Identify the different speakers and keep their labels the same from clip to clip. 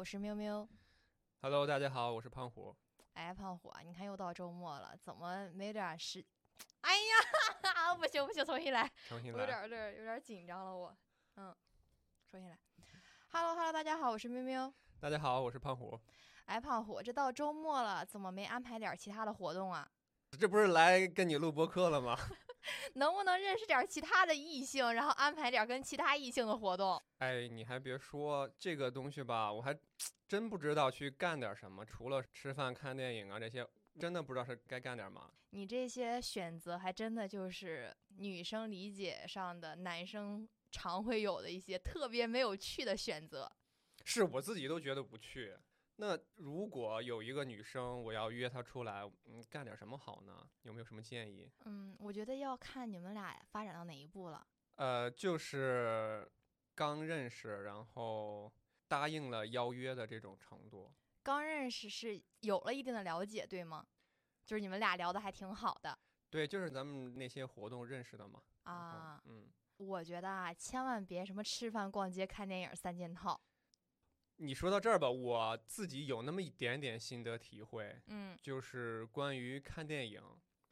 Speaker 1: 我是喵喵。
Speaker 2: Hello，大家好，我是胖虎。
Speaker 1: 哎，胖虎啊，你看又到周末了，怎么没点时？哎呀，不行不行，重新来，
Speaker 2: 重新
Speaker 1: 我有点
Speaker 2: 来。
Speaker 1: 有点有点紧张了，我，嗯，重新来。Hello Hello，大家好，我是喵喵。
Speaker 2: 大家好，我是胖虎。
Speaker 1: 哎，胖虎，这到周末了，怎么没安排点其他的活动啊？
Speaker 2: 这不是来跟你录播客了吗？
Speaker 1: 能不能认识点其他的异性，然后安排点跟其他异性的活动？
Speaker 2: 哎，你还别说这个东西吧，我还 真不知道去干点什么，除了吃饭、看电影啊这些，真的不知道是该干点嘛。
Speaker 1: 你这些选择还真的就是女生理解上的男生常会有的一些特别没有趣的选择。
Speaker 2: 是我自己都觉得不趣。那如果有一个女生，我要约她出来，嗯，干点什么好呢？有没有什么建议？
Speaker 1: 嗯，我觉得要看你们俩发展到哪一步了。
Speaker 2: 呃，就是刚认识，然后答应了邀约的这种程度。
Speaker 1: 刚认识是有了一定的了解，对吗？就是你们俩聊的还挺好的
Speaker 2: 对，就是咱们那些活动认识的嘛。
Speaker 1: 啊。
Speaker 2: 嗯。
Speaker 1: 我觉得啊，千万别什么吃饭、逛街、看电影三件套。
Speaker 2: 你说到这儿吧，我自己有那么一点点心得体会，
Speaker 1: 嗯。
Speaker 2: 就是关于看电影，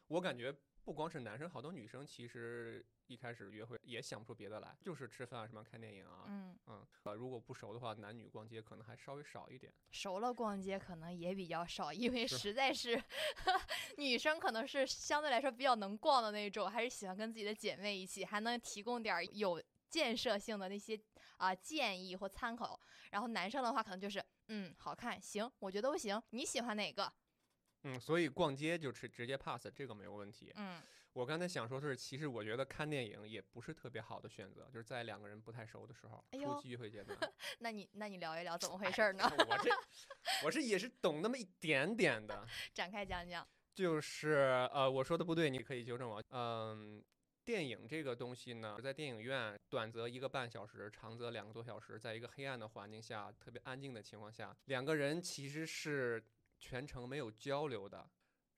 Speaker 2: 我感觉不光是男生，好多女生其实一开始约会也想不出别的来，就是吃饭什么看电影啊，
Speaker 1: 嗯，
Speaker 2: 嗯，呃，如果不熟的话，男女逛街可能还稍微少一点。
Speaker 1: 熟了逛街可能也比较少，因为实在是 女生可能是相对来说比较能逛的那种，还是喜欢跟自己的姐妹一起，还能提供点儿有建设性的那些啊、建议或参考。然后男生的话可能就是嗯好看行，我觉得都行，你喜欢哪个？
Speaker 2: 嗯，所以逛街就直直接 pass 这个没有问题。
Speaker 1: 嗯
Speaker 2: 我刚才想说的是，其实我觉得看电影也不是特别好的选择，就是在两个人不太熟的时候，初期约会阶段。
Speaker 1: 那你那你聊一聊怎么回事儿呢？
Speaker 2: 哎我这我是也是懂那么一点点的。
Speaker 1: 展开讲讲。
Speaker 2: 就是呃，我说的不对，你可以纠正我。嗯，电影这个东西呢，在电影院短则一个半小时，长则两个多小时，在一个黑暗的环境下，特别安静的情况下，两个人其实是全程没有交流的，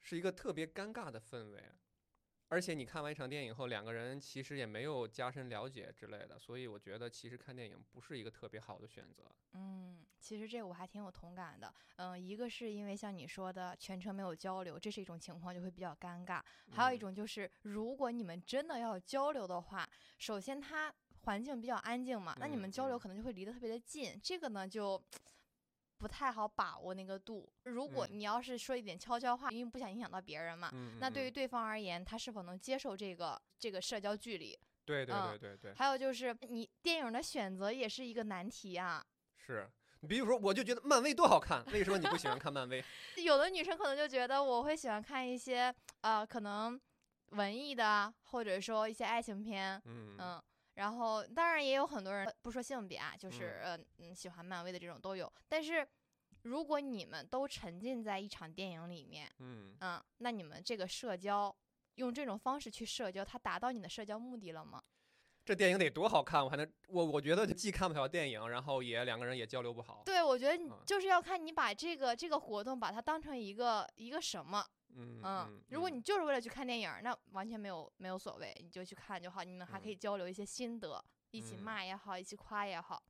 Speaker 2: 是一个特别尴尬的氛围。而且你看完一场电影后，两个人其实也没有加深了解之类的，所以我觉得其实看电影不是一个特别好的选择。
Speaker 1: 嗯，其实这个我还挺有同感的。嗯，一个是因为像你说的全程没有交流，这是一种情况，就会比较尴尬。还有一
Speaker 2: 嗯
Speaker 1: 种就是，如果你们真的要交流的话，首先它环境比较安静嘛，那你们
Speaker 2: 嗯
Speaker 1: 交流
Speaker 2: 嗯
Speaker 1: 可能就会离得特别的近，这个呢就。不太好把握那个度。如果
Speaker 2: 嗯
Speaker 1: 你要是说一点悄悄话，因为不想影响到别人嘛，
Speaker 2: 嗯，
Speaker 1: 那对于
Speaker 2: 嗯
Speaker 1: 对方而言，他是否能接受这个这个社交距离？
Speaker 2: 对对
Speaker 1: 嗯
Speaker 2: 对对对，
Speaker 1: 还有就是你电影的选择也是一个难题啊。
Speaker 2: 是。你比如说，我就觉得漫威多好看，为什么你不喜欢看漫威？
Speaker 1: 有的女生可能就觉得我会喜欢看一些呃，可能文艺的，或者说一些爱情片，
Speaker 2: 嗯
Speaker 1: 嗯。然后，当然也有很多人不说性别啊，就是呃嗯喜欢漫威的这种都有。但是，如果你们都沉浸在一场电影里面，
Speaker 2: 嗯，
Speaker 1: 嗯，那你们这个社交用这种方式去社交，它达到你的社交目的了吗？
Speaker 2: 这电影得多好看，我还能我我觉得既看不了电影，然后也两个人也交流不好。
Speaker 1: 对，我觉得就是要看你把这个这个活动把它当成一个一个什么，
Speaker 2: 嗯
Speaker 1: 嗯，如果你就是为了去看电影，那完全没有没有所谓，你就去看就好。你们还可以交流一些心得，一起
Speaker 2: 嗯
Speaker 1: 骂也好，一起夸也好。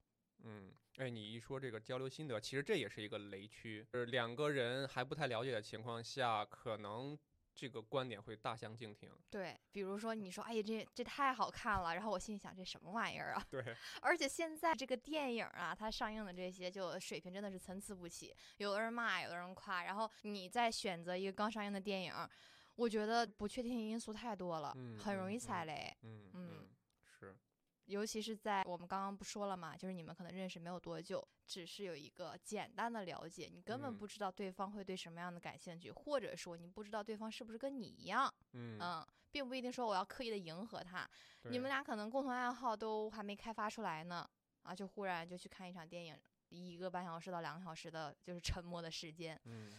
Speaker 2: 嗯，哎，你一说这个交流心得，其实这也是一个雷区，就是两个人还不太了解的情况下，可能这个观点会大相径庭。
Speaker 1: 对，比如说你说，哎呀，这这太好看了，然后我心里想，这什么玩意儿啊？
Speaker 2: 对，
Speaker 1: 而且现在这个电影啊，它上映的这些就水平真的是参差不齐，有的人骂，有的人夸，然后你再选择一个刚上映的电影，我觉得不确定因素太多了，
Speaker 2: 嗯
Speaker 1: 很容易
Speaker 2: 嗯
Speaker 1: 踩雷。
Speaker 2: 嗯
Speaker 1: 嗯尤其是在我们刚刚不说了嘛，就是你们可能认识没有多久，只是有一个简单的了解，你根本
Speaker 2: 嗯。
Speaker 1: 不知道对方会对什么样的感兴趣，或者说你不知道对方是不是跟你一样，
Speaker 2: 嗯，
Speaker 1: 嗯，并不一定说我要刻意的迎合他，你们俩可能共同爱好都还没开发出来呢，啊，就忽然就去看一场电影，一个半小时到两个小时的就是沉默的时间，
Speaker 2: 嗯，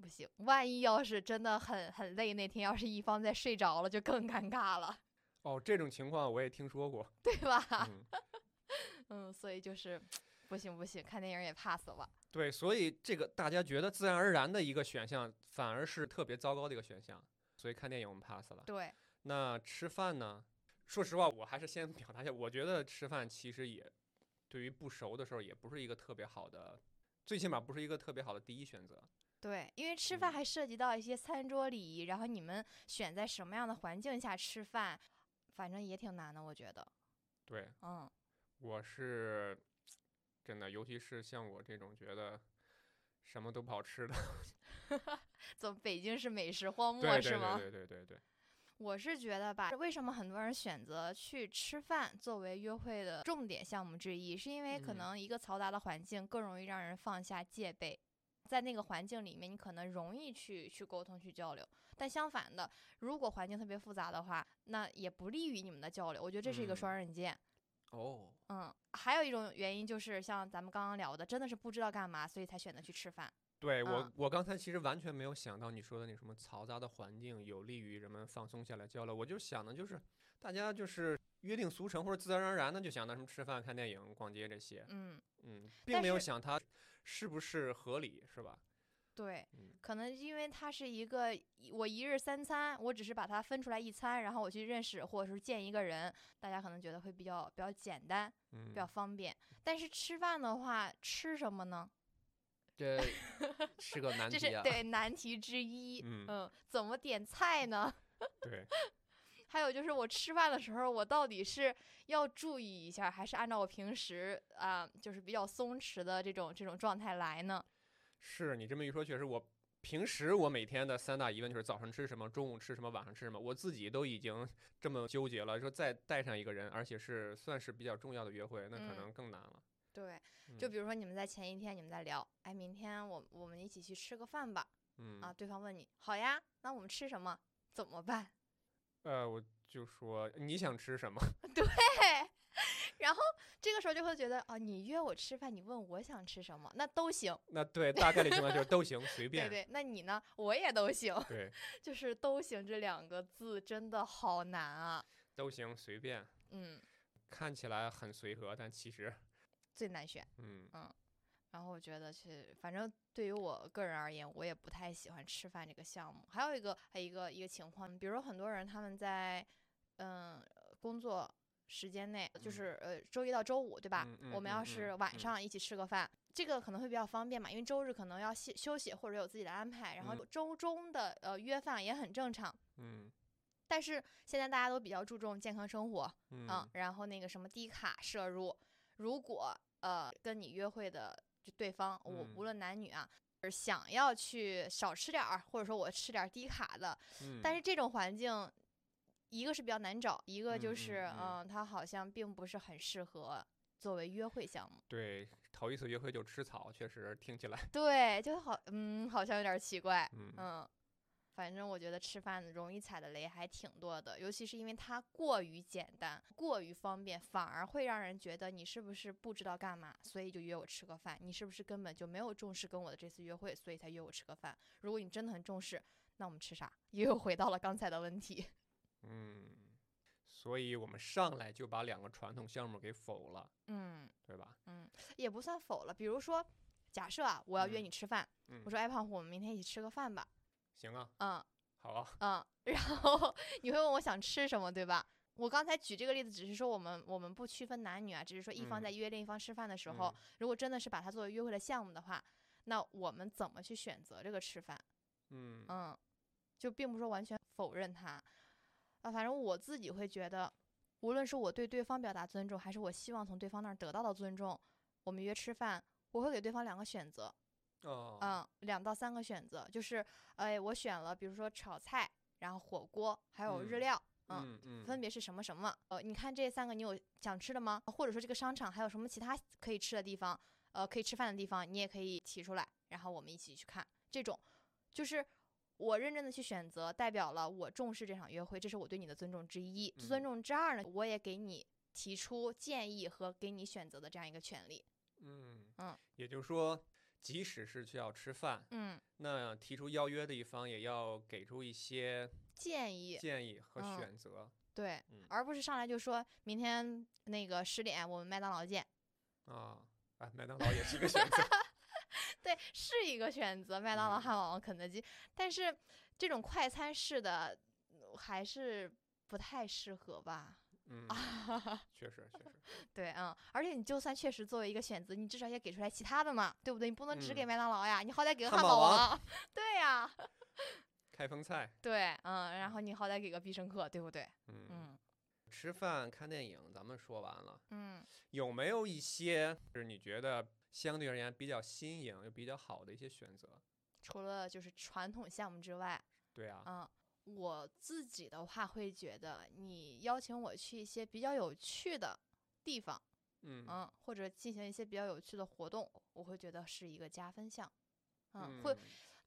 Speaker 1: 不行，万一要是真的很很累，那天要是一方在睡着了，就更尴尬了，
Speaker 2: 哦，这种情况我也听说过。
Speaker 1: 对吧？
Speaker 2: 嗯，
Speaker 1: 嗯，所以就是不行不行，看电影也 pass 了。
Speaker 2: 对，所以这个大家觉得自然而然的一个选项，反而是特别糟糕的一个选项。所以看电影我们 pass 了。
Speaker 1: 对，
Speaker 2: 那吃饭呢？说实话，我还是先表达一下，我觉得吃饭其实也对于不熟的时候也不是一个特别好的最起码不是一个特别好的第一选择。
Speaker 1: 对，因为吃饭
Speaker 2: 嗯
Speaker 1: 还涉及到一些餐桌礼仪，然后你们选在什么样的环境下吃饭，反正也挺难的，我觉得。
Speaker 2: 对，
Speaker 1: 嗯，
Speaker 2: 我是真的，尤其是像我这种觉得什么都不好吃的
Speaker 1: 走北京是美食荒漠是吗？
Speaker 2: 对对对对对，
Speaker 1: 我是觉得吧，为什么很多人选择去吃饭作为约会的重点项目之一，是因为可
Speaker 2: 嗯
Speaker 1: 能一个嘈杂的环境更容易让人放下戒备，在那个环境里面，你可能容易去去沟通去交流。但相反的，如果环境特别复杂的话，那也不利于你们的交流。我觉得这是一个
Speaker 2: 嗯
Speaker 1: 双刃剑。
Speaker 2: 哦，
Speaker 1: 嗯，还有一种原因就是像咱们刚刚聊的，真的是不知道干嘛，所以才选择去吃饭。
Speaker 2: 对我
Speaker 1: 嗯
Speaker 2: 我刚才其实完全没有想到你说的那什么嘈杂的环境有利于人们放松下来交流，我就想的就是大家就是约定俗成或者自然而然的就想到什么吃饭、看电影、逛街这些，
Speaker 1: 嗯，
Speaker 2: 嗯，并没有想它是不是合理，是吧？
Speaker 1: 对，
Speaker 2: 嗯
Speaker 1: 可能因为它是一个我一日三餐，我只是把它分出来一餐，然后我去认识或者是见一个人，大家可能觉得会比较比较简单，
Speaker 2: 嗯
Speaker 1: 比，较方便。但是吃饭的话，吃什么呢？
Speaker 2: 这 是个难
Speaker 1: 这
Speaker 2: 题啊。
Speaker 1: 是对难题之一。
Speaker 2: 嗯
Speaker 1: 怎么点菜呢？
Speaker 2: 对，
Speaker 1: 还有就是我吃饭的时候，我到底是要注意一下，还是按照我平时啊、就是比较松弛的这种这种状态来呢？
Speaker 2: 是你这么一说，确实我。平时我每天的三大疑问就是早上吃什么，中午吃什么，晚上吃什么。我自己都已经 这么纠结了，说再带上一个人，而且是算是比较重要的约会，那可
Speaker 1: 嗯
Speaker 2: 能更难了。
Speaker 1: 对，就
Speaker 2: 嗯
Speaker 1: 比如说你们在前一天你们在聊，哎，明天我我们一起去吃个饭吧。
Speaker 2: 嗯
Speaker 1: 啊，对方问你，好呀，那我们吃什么？怎么办？
Speaker 2: 呃，我就说你想吃什么？
Speaker 1: 对，然后这个时候就会觉得啊，你约我吃饭，你问我想吃什么，那都行。
Speaker 2: 那对，大概率情况就是都行，随便。
Speaker 1: 对对，那你呢？我也都行。
Speaker 2: 对
Speaker 1: 就是都行这两个字真的好难啊。
Speaker 2: 都行，随便。
Speaker 1: 嗯，
Speaker 2: 看起来很随和，但其实，
Speaker 1: 最难选。
Speaker 2: 嗯
Speaker 1: 然后我觉得是，反正对于我个人而言，我也不太喜欢吃饭这个项目。还有一个，还有一个一个情况，比如说很多人他们在嗯、工作时间内，就
Speaker 2: 嗯。
Speaker 1: 是呃周一到周五，对吧？
Speaker 2: 嗯
Speaker 1: 我们要是晚上一起吃个饭，这个可能会比较方便嘛，因为周日可能要休休息或者有自己的安排，然后
Speaker 2: 嗯。
Speaker 1: 周中的呃约饭也很正常。
Speaker 2: 嗯。
Speaker 1: 但是现在大家都比较注重健康生活，
Speaker 2: 嗯
Speaker 1: 嗯，然后那个什么低卡摄入，如果呃跟你约会的就对方，我
Speaker 2: 嗯。
Speaker 1: 无论男女啊，想要去少吃点儿，或者说我吃点儿低卡的，
Speaker 2: 嗯，
Speaker 1: 但是这种环境，一个是比较难找，一个就
Speaker 2: 嗯
Speaker 1: 是
Speaker 2: 嗯
Speaker 1: 它好像并不是很适合作为约会项目。
Speaker 2: 对头一次约会就吃草，确实听起来，
Speaker 1: 对，就好，嗯，好像有点儿奇怪，
Speaker 2: 嗯
Speaker 1: 嗯。反正我觉得吃饭容易踩的雷还挺多的，尤其是因为它过于简单、过于方便，反而会让人觉得你是不是不知道干嘛，所以就约我吃个饭？你是不是根本就没有重视跟我的这次约会，所以才约我吃个饭？如果你真的很重视，那我们吃啥？又回到了刚才的问题。
Speaker 2: 嗯，所以我们上来就把两个传统项目给否了，
Speaker 1: 嗯
Speaker 2: 对吧？
Speaker 1: 嗯，也不算否了。比如说，假设啊，我要约
Speaker 2: 嗯
Speaker 1: 你吃饭，
Speaker 2: 嗯
Speaker 1: 我说哎胖虎，我们明天一起吃个饭吧。
Speaker 2: 行啊，
Speaker 1: 嗯，
Speaker 2: 好啊，
Speaker 1: 嗯，然后你会问我想吃什么，对吧？我刚才举这个例子，只是说我们我们不区分男女啊，只是说一方在约另一方吃饭的时候，
Speaker 2: 嗯
Speaker 1: 如果真的是把它作为约会的项目的话，那我们怎么去选择这个吃饭？
Speaker 2: 嗯
Speaker 1: 嗯，就并不是说完全否认它啊，反正我自己会觉得，无论是我对对方表达尊重，还是我希望从对方那儿得到的尊重，我们约吃饭，我会给对方两个选择，
Speaker 2: 哦，
Speaker 1: 嗯，两到三个选择，就是，哎，我选了，比如说炒菜，然后火锅，还有日
Speaker 2: 嗯
Speaker 1: 料，嗯，
Speaker 2: 嗯嗯，
Speaker 1: 分别是什么什么？呃，你看这三个你有想吃的吗？或者说这个商场还有什么其他可以吃的地方？呃，可以吃饭的地方，你也可以提出来，然后我们一起去看。这种就是我认真的去选择，代表了我重视这场约会，这是我对你的尊重之一。尊
Speaker 2: 嗯
Speaker 1: 重之二呢，我也给你提出建议和给你选择的这样一个权利。
Speaker 2: 嗯
Speaker 1: 嗯，
Speaker 2: 也就是说，即使是去要吃饭，
Speaker 1: 嗯，
Speaker 2: 那提出邀约的一方也要给出一些
Speaker 1: 建议
Speaker 2: 建议和
Speaker 1: 嗯
Speaker 2: 选择
Speaker 1: 对，
Speaker 2: 嗯
Speaker 1: 而不是上来就说明天那个十点我们麦当劳见。
Speaker 2: 啊。啊，麦当劳也是一个选择。
Speaker 1: 对，是一个选择，麦当劳、
Speaker 2: 嗯。
Speaker 1: 汉堡王、肯德基，但是这种快餐式的呃还是不太适合吧？
Speaker 2: 嗯，确实确实，
Speaker 1: 对，嗯，而且你就算确实作为一个选择，你至少也给出来其他的嘛，对不对？你不能只给
Speaker 2: 嗯。
Speaker 1: 麦当劳呀，你好歹给个汉堡
Speaker 2: 王
Speaker 1: 王，对呀，
Speaker 2: 开封菜，
Speaker 1: 对，嗯，然后你好歹给个必胜客，对不对？
Speaker 2: 嗯，
Speaker 1: 嗯。
Speaker 2: 吃饭看电影咱们说完了，
Speaker 1: 嗯。
Speaker 2: 有没有一些就是你觉得相对而言比较新颖又比较好的一些选择？
Speaker 1: 除了就是传统项目之外，
Speaker 2: 对啊，
Speaker 1: 嗯，我自己的话会觉得，你邀请我去一些比较有趣的地方，
Speaker 2: 嗯
Speaker 1: 嗯，或者进行一些比较有趣的活动，我会觉得是一个加分项。嗯，会，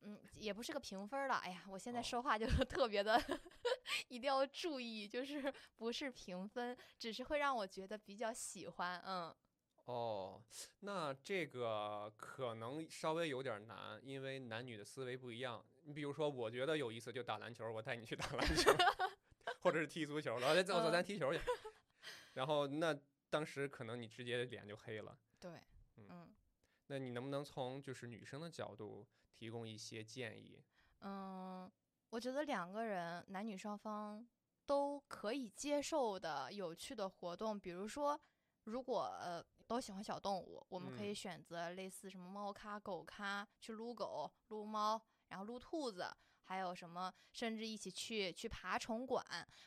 Speaker 1: 嗯，也不是个评分儿了。哎呀，我现在
Speaker 2: 哦
Speaker 1: 说话就是特别的，一定要注意，就是不是评分，只是会让我觉得比较喜欢。嗯，
Speaker 2: 哦，那这个可能稍微有点难，因为男女的思维不一样。你比如说，我觉得有意思就打篮球，我带你去打篮球，或者是踢足球，然后走走咱
Speaker 1: 嗯
Speaker 2: 踢球去。然后那当时可能你直接脸就黑了。
Speaker 1: 对，
Speaker 2: 嗯
Speaker 1: 嗯
Speaker 2: 那你能不能从就是女生的角度提供一些建议？
Speaker 1: 嗯，我觉得两个人男女双方都可以接受的有趣的活动，比如说，如果呃都喜欢小动物，我们可以
Speaker 2: 嗯
Speaker 1: 选择类似什么猫咖、狗咖，去撸狗、撸猫，然后撸兔子，还有什么，甚至一起去去爬虫馆。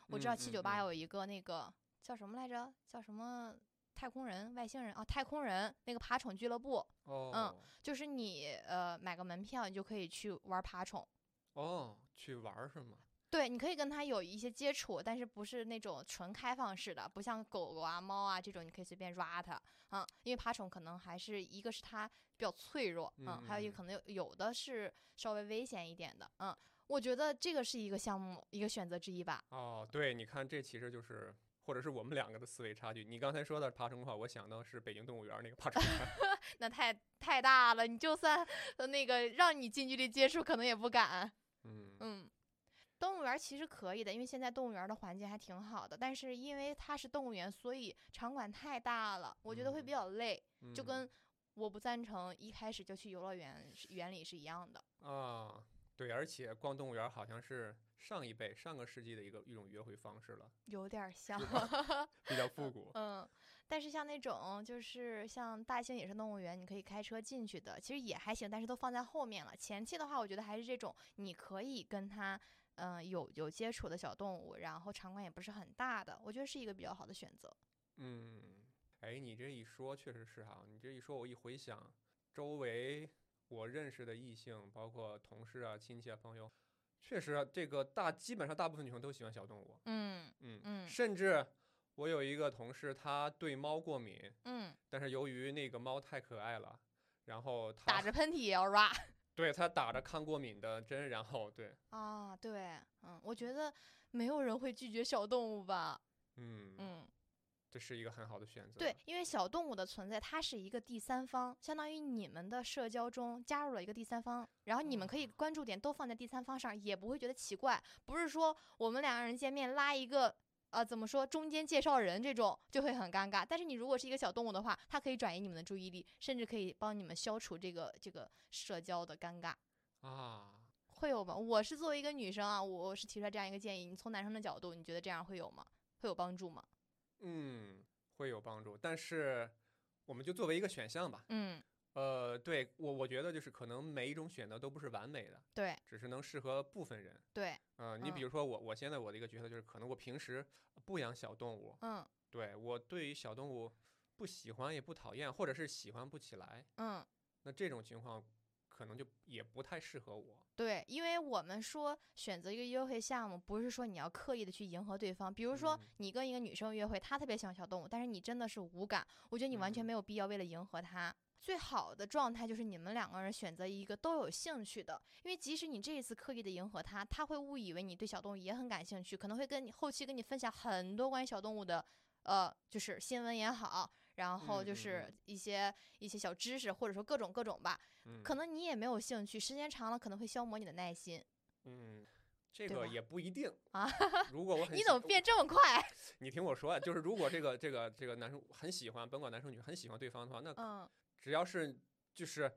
Speaker 1: 我知道
Speaker 2: 嗯
Speaker 1: 七九八
Speaker 2: 嗯
Speaker 1: 有一个那个叫什么来着？叫什么？太空人、外星人啊，太空人那个爬虫俱乐部，
Speaker 2: 嗯、
Speaker 1: 就是你呃买个门票，你就可以去玩爬虫。
Speaker 2: 哦，去玩儿是吗？
Speaker 1: 对，你可以跟它有一些接触，但是不是那种纯开放式的，不像狗狗啊、猫啊这种，你可以随便抓它，嗯，因为爬虫可能还是一个是它比较脆弱，嗯，还有一
Speaker 2: 嗯
Speaker 1: 个可能有有的是稍微危险一点的，嗯，我觉得这个是一个项目一个选择之一吧，
Speaker 2: 哦，对，你看这其实就是。或者是我们两个的思维差距。你刚才说的爬虫的话，我想到是北京动物园儿那个爬虫 馆。
Speaker 1: 那太太大了，你就算呃那个让你近距离接触，可能也不敢，
Speaker 2: 嗯
Speaker 1: 嗯。动物园其实可以的，因为现在动物园的环境还挺好的。但是因为它是动物园，所以场馆太大了，我觉得会比
Speaker 2: 嗯
Speaker 1: 较累。就
Speaker 2: 嗯
Speaker 1: 跟我不赞成一开始就去游乐园原理是一样的。
Speaker 2: 啊，对，而且逛动物园好像是上一辈、上个世纪的一个一种约会方式了，
Speaker 1: 有点儿像，
Speaker 2: 比较复古。
Speaker 1: 嗯，但是像那种就是像大兴野生动物园，你可以开车进去的，其实也还行，但是都放在后面了。前期的话，我觉得还是这种你可以跟它，嗯、有有接触的小动物，然后场馆也不是很大的，我觉得是一个比较好的选择。
Speaker 2: 嗯，哎，你这一说确实是哈，你这一说，我一回想，周围我认识的异性，包括同事啊、亲戚啊、朋友，确实啊这个大基本上大部分女生都喜欢小动物。
Speaker 1: 嗯
Speaker 2: 嗯
Speaker 1: 嗯
Speaker 2: 甚至我有一个同事，他对猫过敏，
Speaker 1: 嗯，
Speaker 2: 但是由于那个猫太可爱了，然后他
Speaker 1: 打着喷嚏也要 ra
Speaker 2: 对他打着抗过敏的针，然后对，
Speaker 1: 啊，对，嗯，我觉得没有人会拒绝小动物吧，
Speaker 2: 嗯，
Speaker 1: 嗯。
Speaker 2: 这是一个很好的选择。
Speaker 1: 对，，因为小动物的存在，它是一个第三方，相当于你们的社交中加入了一个第三方，然后你们可以关注点都放在第三方上，也不会觉得奇怪。不是说我们两个人见面拉一个呃怎么说中间介绍人这种就会很尴尬，但是你如果是一个小动物的话，它可以转移你们的注意力，甚至可以帮你们消除这个这个社交的尴尬。
Speaker 2: 啊，
Speaker 1: 会有吗？我是作为一个女生啊，我是提出来这样一个建议，你从男生的角度，你觉得这样会有吗？会有帮助吗？
Speaker 2: 嗯，会有帮助，但是我们就作为一个选项吧。
Speaker 1: 嗯，
Speaker 2: 呃，对我我觉得就是可能每一种选择都不是完美的，
Speaker 1: 对
Speaker 2: 只是能适合部分人。
Speaker 1: 对，
Speaker 2: 呃，你比
Speaker 1: 嗯
Speaker 2: 如说我，我现在我的一个角色就是，可能我平时不养小动物，
Speaker 1: 嗯
Speaker 2: 对我对于小动物不喜欢也不讨厌，或者是喜欢不起来，
Speaker 1: 嗯。
Speaker 2: 那这种情况可能就也不太适合我。
Speaker 1: 对，因为我们说选择一个约会项目，不是说你要刻意的去迎合对方。比如说
Speaker 2: 嗯
Speaker 1: 你跟一个女生约会，她特别喜欢小动物，但是你真的是无感，我觉得你完全
Speaker 2: 嗯
Speaker 1: 没有必要为了迎合她。最好的状态就是你们两个人选择一个都有兴趣的，因为即使你这一次刻意的迎合他，他会误以为你对小动物也很感兴趣，可能会跟你后期跟你分享很多关于小动物的，呃，就是新闻也好，然后就是
Speaker 2: 嗯
Speaker 1: 一些一些小知识，或者说各种各种吧。
Speaker 2: 嗯，
Speaker 1: 可能你也没有兴趣，时间长了可能会消磨你的耐心
Speaker 2: 嗯，这个也不一定
Speaker 1: 啊。
Speaker 2: 如果我 很
Speaker 1: 你怎么变这么快？
Speaker 2: 你听我说啊，就是如果这个这个这个男生很喜欢，甭管男生女生很喜欢对方的话，那
Speaker 1: 嗯
Speaker 2: 只要是就是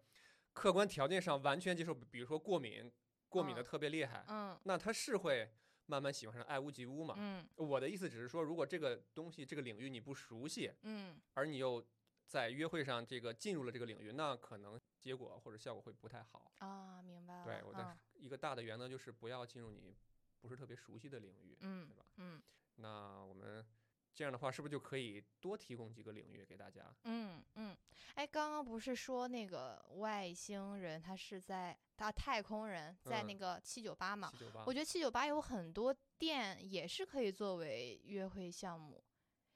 Speaker 2: 客观条件上完全接受，比如说过敏，过敏的
Speaker 1: 嗯
Speaker 2: 特别厉害，
Speaker 1: 嗯
Speaker 2: 那他是会慢慢喜欢上爱屋及乌嘛。
Speaker 1: 嗯
Speaker 2: 我的意思只是说，如果这个东西这个领域你不熟悉，
Speaker 1: 嗯
Speaker 2: 而你又在约会上这个进入了这个领域，那可能结果或者效果会不太好。
Speaker 1: 啊，明白了。
Speaker 2: 对，我的
Speaker 1: 嗯
Speaker 2: 一个大的原则就是不要进入你不是特别熟悉的领域，
Speaker 1: 嗯
Speaker 2: 对吧？
Speaker 1: 嗯
Speaker 2: 那我们这样的话，是不是就可以多提供几个领域给大家？
Speaker 1: 嗯嗯，哎，刚刚不是说那个外星人他是在他太空人在那
Speaker 2: 嗯
Speaker 1: 个七九八嘛？
Speaker 2: 七九八
Speaker 1: 我，觉得七九八有很多店也是可以作为约会项目，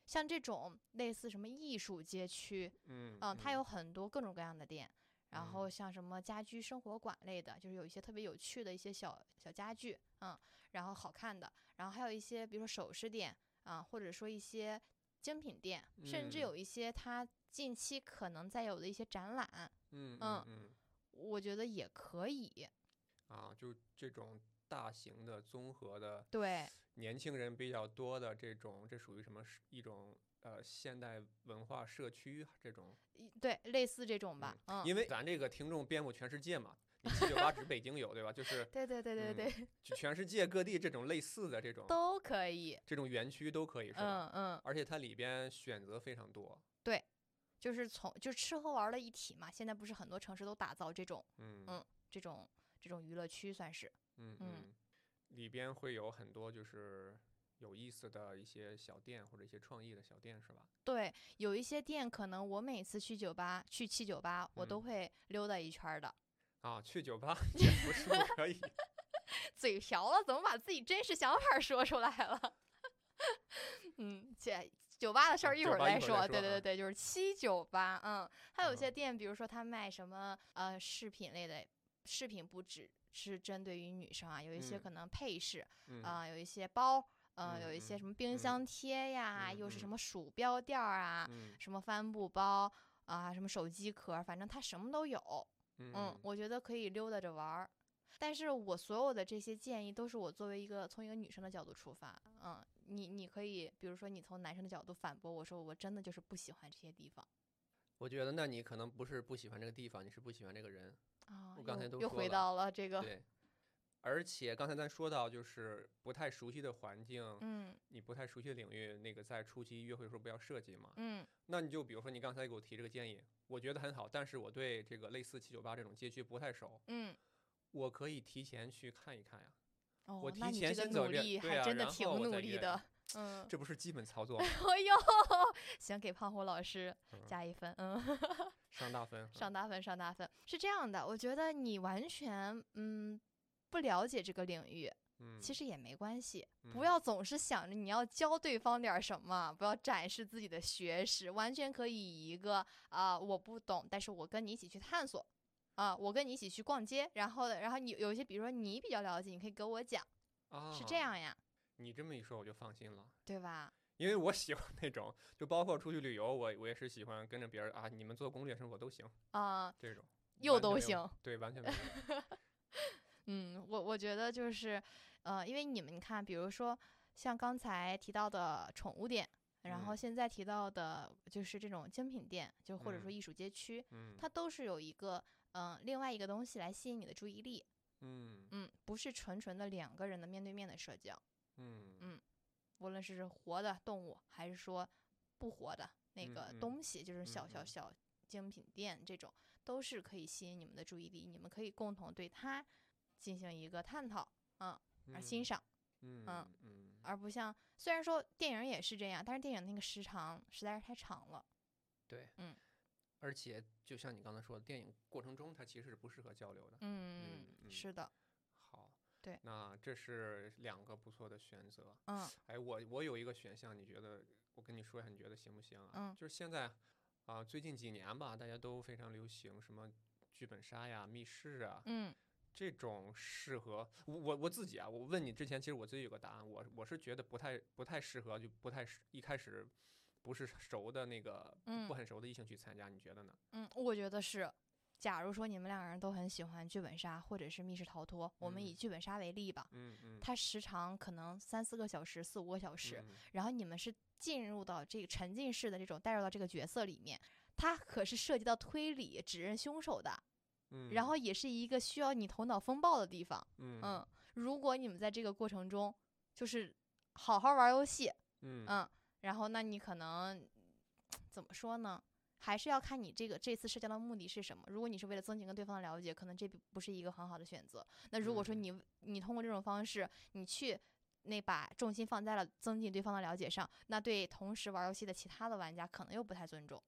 Speaker 1: 像这种类似什么艺术街区，
Speaker 2: 嗯
Speaker 1: 嗯，它有很多各种各样的店。然
Speaker 2: 嗯
Speaker 1: 后像什么家居生活馆类的，就是有一些特别有趣的一些小小家具，嗯，然后好看的，然后还有一些比如说首饰店啊，或者说一些精品店，甚至
Speaker 2: 嗯
Speaker 1: 有一些它近期可能在有的一些展览，
Speaker 2: 嗯
Speaker 1: 嗯我觉得也可以。
Speaker 2: 啊，就这种大型的综合的
Speaker 1: 对，
Speaker 2: 年轻人比较多的这种，这属于什么是一种呃现代文化社区这种？
Speaker 1: 对，类似这种吧，嗯，
Speaker 2: 因为咱这个听众遍布全世界嘛，你七九八只北京有对吧？就是
Speaker 1: 对对对对
Speaker 2: 嗯
Speaker 1: 对，
Speaker 2: 就全世界各地这种类似的这种
Speaker 1: 都可以，
Speaker 2: 这种园区都可以是吧？
Speaker 1: 嗯嗯，
Speaker 2: 而且它里边选择非常多。
Speaker 1: 对就是从就吃喝玩乐一体嘛。现在不是很多城市都打造这种
Speaker 2: 嗯
Speaker 1: 嗯这种这种娱乐区，算是，
Speaker 2: 嗯
Speaker 1: 嗯
Speaker 2: 嗯，里边会有很多就是有意思的一些小店或者一些创意的小店是吧？
Speaker 1: 对，有一些店可能我每次去酒吧去七九八，我都
Speaker 2: 嗯
Speaker 1: 会溜达一圈儿的。
Speaker 2: 啊，去酒吧也不是不 可以。
Speaker 1: 嘴瓢了，怎么把自己真实想法说出来了？嗯，姐，酒吧的事
Speaker 2: 啊
Speaker 1: 儿一
Speaker 2: 会儿再
Speaker 1: 说。对对对对，就是七九八，嗯，还有
Speaker 2: 嗯
Speaker 1: 些店，比如说他卖什么呃饰品类的，饰品不只是针对于女生啊，有一些
Speaker 2: 嗯
Speaker 1: 可能配饰
Speaker 2: 嗯
Speaker 1: 啊、有一些包，呃，
Speaker 2: 嗯
Speaker 1: 有一些
Speaker 2: 嗯
Speaker 1: 什么冰
Speaker 2: 嗯
Speaker 1: 箱贴呀，
Speaker 2: 嗯
Speaker 1: 又是什
Speaker 2: 嗯
Speaker 1: 么鼠标垫儿啊，
Speaker 2: 嗯
Speaker 1: 什么帆布包啊，什么手机壳，反正它什么都有。
Speaker 2: 嗯
Speaker 1: 嗯，我觉得可以溜达着玩儿。但是我所有的这些建议都是我作为一个从一个女生的角度出发，嗯，你你可以，比如说你从男生的角度反驳我说，我真的就是不喜欢这些地方
Speaker 2: 我觉得那你可能不是不喜欢这个地方，你是不喜欢这个人。
Speaker 1: 啊。
Speaker 2: 我刚才都又
Speaker 1: 回到了这个，
Speaker 2: 对，而且刚才咱说到，就是不太熟悉的环境，
Speaker 1: 嗯
Speaker 2: 你不太熟悉的领域，那个在初期约会的时候不要设计嘛。
Speaker 1: 嗯
Speaker 2: 那你就比如说你刚才给我提这个建议，我觉得很好，但是我对这个类似七九八这种街区不太熟，
Speaker 1: 嗯，
Speaker 2: 我可以提前去看一看呀，
Speaker 1: 哦
Speaker 2: 我，提前先走
Speaker 1: 努力
Speaker 2: 这对啊
Speaker 1: 还真的挺努力的，嗯，
Speaker 2: 这不是基本操作吗？
Speaker 1: 哎呦，行，给胖虎老师
Speaker 2: 嗯
Speaker 1: 加一分，嗯。
Speaker 2: 上大分，
Speaker 1: 上大分，上大分是这样的，我觉得你完全嗯不了解这个领域，
Speaker 2: 嗯，
Speaker 1: 其实也没关系，
Speaker 2: 嗯
Speaker 1: 不要总是想着你要教对方点什么，不要展示自己的学识，完全可以以一个啊、我不懂，但是我跟你一起去探索。啊，我跟你一起去逛街，然后呢，然后你有一些，比如说你比较了解，你可以给我讲，
Speaker 2: 啊，
Speaker 1: 是这。样呀，
Speaker 2: 你这么一说，我就放心了。
Speaker 1: 对吧？
Speaker 2: 因为我喜欢那种，就包括出去旅游，我我也是喜欢跟着别人啊，你们做攻略什么我都行，
Speaker 1: 啊、
Speaker 2: 这种
Speaker 1: 又都行，
Speaker 2: 对，完全没有。
Speaker 1: 嗯，我我觉得就是，呃，因为你们看，比如说像刚才提到的宠物店，然后
Speaker 2: 嗯。
Speaker 1: 现在提到的就是这种精品店，就或者说
Speaker 2: 嗯
Speaker 1: 艺术街区，
Speaker 2: 嗯。
Speaker 1: 它都是有一个嗯、呃另外一个东西来吸引你的注意力，
Speaker 2: 嗯。
Speaker 1: 嗯，不是纯纯的两个人的面对面的社交，
Speaker 2: 嗯。
Speaker 1: 嗯无论是活的动物还是说不活的那个东西，就是小小小精品店这种，都是可以吸引你们的注意力，你们可以共同对它进行一个探讨，嗯，而欣赏。
Speaker 2: 嗯
Speaker 1: 嗯
Speaker 2: 嗯
Speaker 1: 而不像虽然说电影也是这样，但是电影那个时长实在是太长了。
Speaker 2: 对，
Speaker 1: 嗯，
Speaker 2: 而且就像你刚才说的，电影过程中它其实是不适合交流的。
Speaker 1: 嗯，
Speaker 2: 嗯
Speaker 1: 是的，
Speaker 2: 好，
Speaker 1: 对
Speaker 2: 那这是两个不错的选择。
Speaker 1: 嗯
Speaker 2: 哎，我我有一个选项，你觉得我跟你说一下，你觉得行不行啊？
Speaker 1: 嗯
Speaker 2: 就是现在啊、最近几年吧，大家都非常流行什么剧本杀呀、密室啊，
Speaker 1: 嗯
Speaker 2: 这种适合我我我自己啊。我问你之前，其实我自己有个答案，我我是觉得不太不太适合，就不太适一开始不是熟的那个不
Speaker 1: 嗯
Speaker 2: 不很熟的异性去参加，你觉得呢？
Speaker 1: 嗯，我觉得是。假如说你们两个人都很喜欢剧本杀或者是密室逃脱，我们以
Speaker 2: 嗯
Speaker 1: 剧本杀为例吧，
Speaker 2: 嗯嗯，
Speaker 1: 它时长可能三四个小时、四五个小时，
Speaker 2: 嗯
Speaker 1: 然后你们是进入到这个沉浸式的这种带入到这个角色里面，它可是涉及到推理、指认凶手的，
Speaker 2: 嗯，
Speaker 1: 然后也是一个需要你头脑风暴的地方。
Speaker 2: 嗯
Speaker 1: 嗯，如果你们在这个过程中就是好好玩游戏，
Speaker 2: 嗯
Speaker 1: 嗯，然后那你可能怎么说呢？还是要看你这个这次社交的目的是什么。如果你是为了增进跟对方的了解，可能这不不是一个很好的选择。那如果说
Speaker 2: 嗯
Speaker 1: 你你通过这种方式，你去那把重心放在了增进对方的了解上，那对同时玩游戏的其他的玩家可能又不太尊重。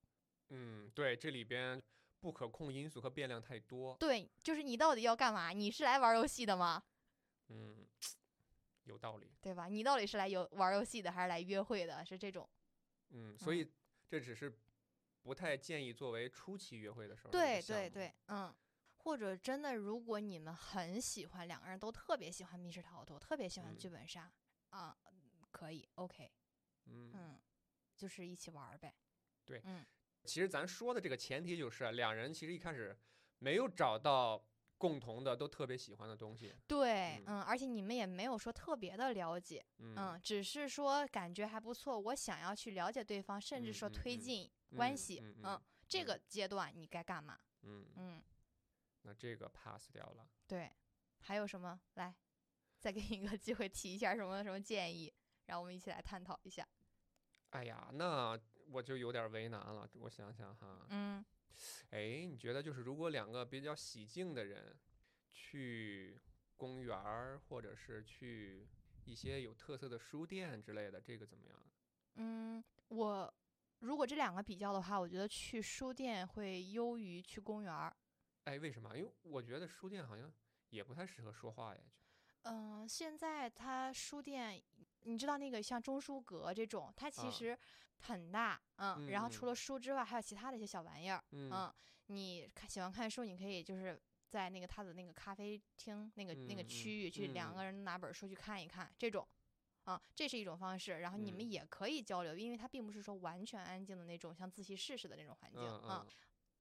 Speaker 2: 嗯，对，这里边不可控因素和变量太多。
Speaker 1: 对，就是你到底要干嘛？你是来玩游戏的吗？
Speaker 2: 嗯，有道理。
Speaker 1: 对吧？你到底是来游玩游戏的，还是来约会的？是这种。
Speaker 2: 嗯，所
Speaker 1: 嗯
Speaker 2: 以这只是不太建议作为初期约会的时候的
Speaker 1: 对。对对，嗯。或者真的，如果你们很喜欢，两个人都特别喜欢密室逃脱，特别喜欢
Speaker 2: 嗯
Speaker 1: 剧本杀，啊，可以，OK，
Speaker 2: 嗯，
Speaker 1: 嗯，就是一起玩呗。
Speaker 2: 对
Speaker 1: 嗯，
Speaker 2: 其实咱说的这个前提就是两人其实一开始没有找到共同的都特别喜欢的东西。
Speaker 1: 对，
Speaker 2: 嗯
Speaker 1: 嗯，而且你们也没有说特别的了解，
Speaker 2: 嗯
Speaker 1: 嗯，只是说感觉还不错，我想要去了解对方，甚至说推进关
Speaker 2: 嗯
Speaker 1: 系，
Speaker 2: 嗯
Speaker 1: 嗯，这
Speaker 2: 嗯
Speaker 1: 个阶段你该干嘛？
Speaker 2: 嗯，
Speaker 1: 嗯，
Speaker 2: 那这个 pass 掉了。
Speaker 1: 对，还有什么？来，再给你一个机会提一下什么什么建议，让我们一起来探讨一下。
Speaker 2: 哎呀，那我就有点为难了。我想想哈，
Speaker 1: 嗯
Speaker 2: 哎，你觉得就是如果两个比较喜静的人去公园儿，或者是去一些有特色的书店之类的，这个怎么样？
Speaker 1: 嗯，我如果这两个比较的话，我觉得去书店会优于去公园儿。
Speaker 2: 哎，为什么？因为我觉得书店好像也不太适合说话呀。
Speaker 1: 嗯、现在它书店，你知道那个像中书阁这种，它其
Speaker 2: 啊
Speaker 1: 实很大，嗯，然后除
Speaker 2: 嗯
Speaker 1: 了书之外，还有其他的一些小玩意儿，
Speaker 2: 嗯。
Speaker 1: 嗯，你看喜欢看书，你可以就是在那个他的那个咖啡厅那个、那个区域去两
Speaker 2: 嗯。
Speaker 1: 个人拿本书去看一看，这种，啊，这是一种方式。然后你们
Speaker 2: 嗯。
Speaker 1: 也可以交流，因为它并不是说完全安静的那种像自习室似的那种环境，
Speaker 2: 嗯
Speaker 1: 啊
Speaker 2: 嗯。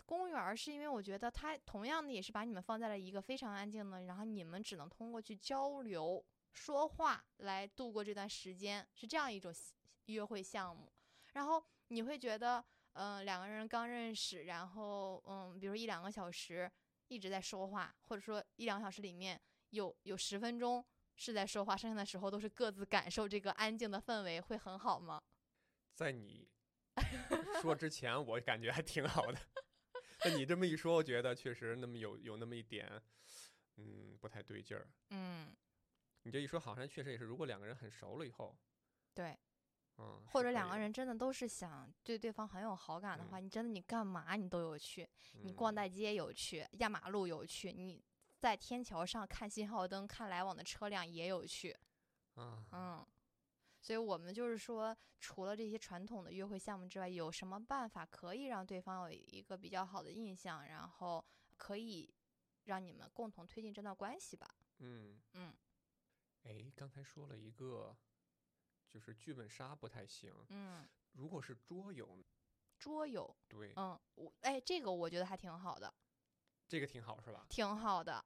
Speaker 1: 公园是因为我觉得它同样的也是把你们放在了一个非常安静的，然后你们只能通过去交流、说话来度过这段时间，是这样一种约会项目。然后你会觉得，嗯、两个人刚认识，然后嗯，比如一两个小时一直在说话，或者说一两个小时里面有有十分钟是在说话，剩下的时候都是各自感受这个安静的氛围，会很好吗？
Speaker 2: 在你说之前，我感觉还挺好的。那你这么一说，我觉得确实那么有有那么一点，嗯，不太对劲儿。
Speaker 1: 嗯，
Speaker 2: 你这一说，好像确实也是，如果两个人很熟了以后，
Speaker 1: 对。
Speaker 2: 嗯，
Speaker 1: 或者两个人真的都是想对对方很有好感的话，你真的你干嘛你都有去，你逛
Speaker 2: 嗯
Speaker 1: 大街有去，压马路有去，你在天桥上看信号灯、看来往的车辆也有去，
Speaker 2: 啊，
Speaker 1: 嗯。所以我们就是说，除了这些传统的约会项目之外，有什么办法可以让对方有一个比较好的印象，然后可以让你们共同推进这段关系吧？
Speaker 2: 嗯
Speaker 1: 嗯
Speaker 2: 哎，刚才说了一个，就是剧本杀不太行。
Speaker 1: 嗯，
Speaker 2: 如果是桌游，
Speaker 1: 桌游，
Speaker 2: 对，
Speaker 1: 嗯，我哎，这个我觉得还挺好的。
Speaker 2: 这个挺好是吧？
Speaker 1: 挺好的。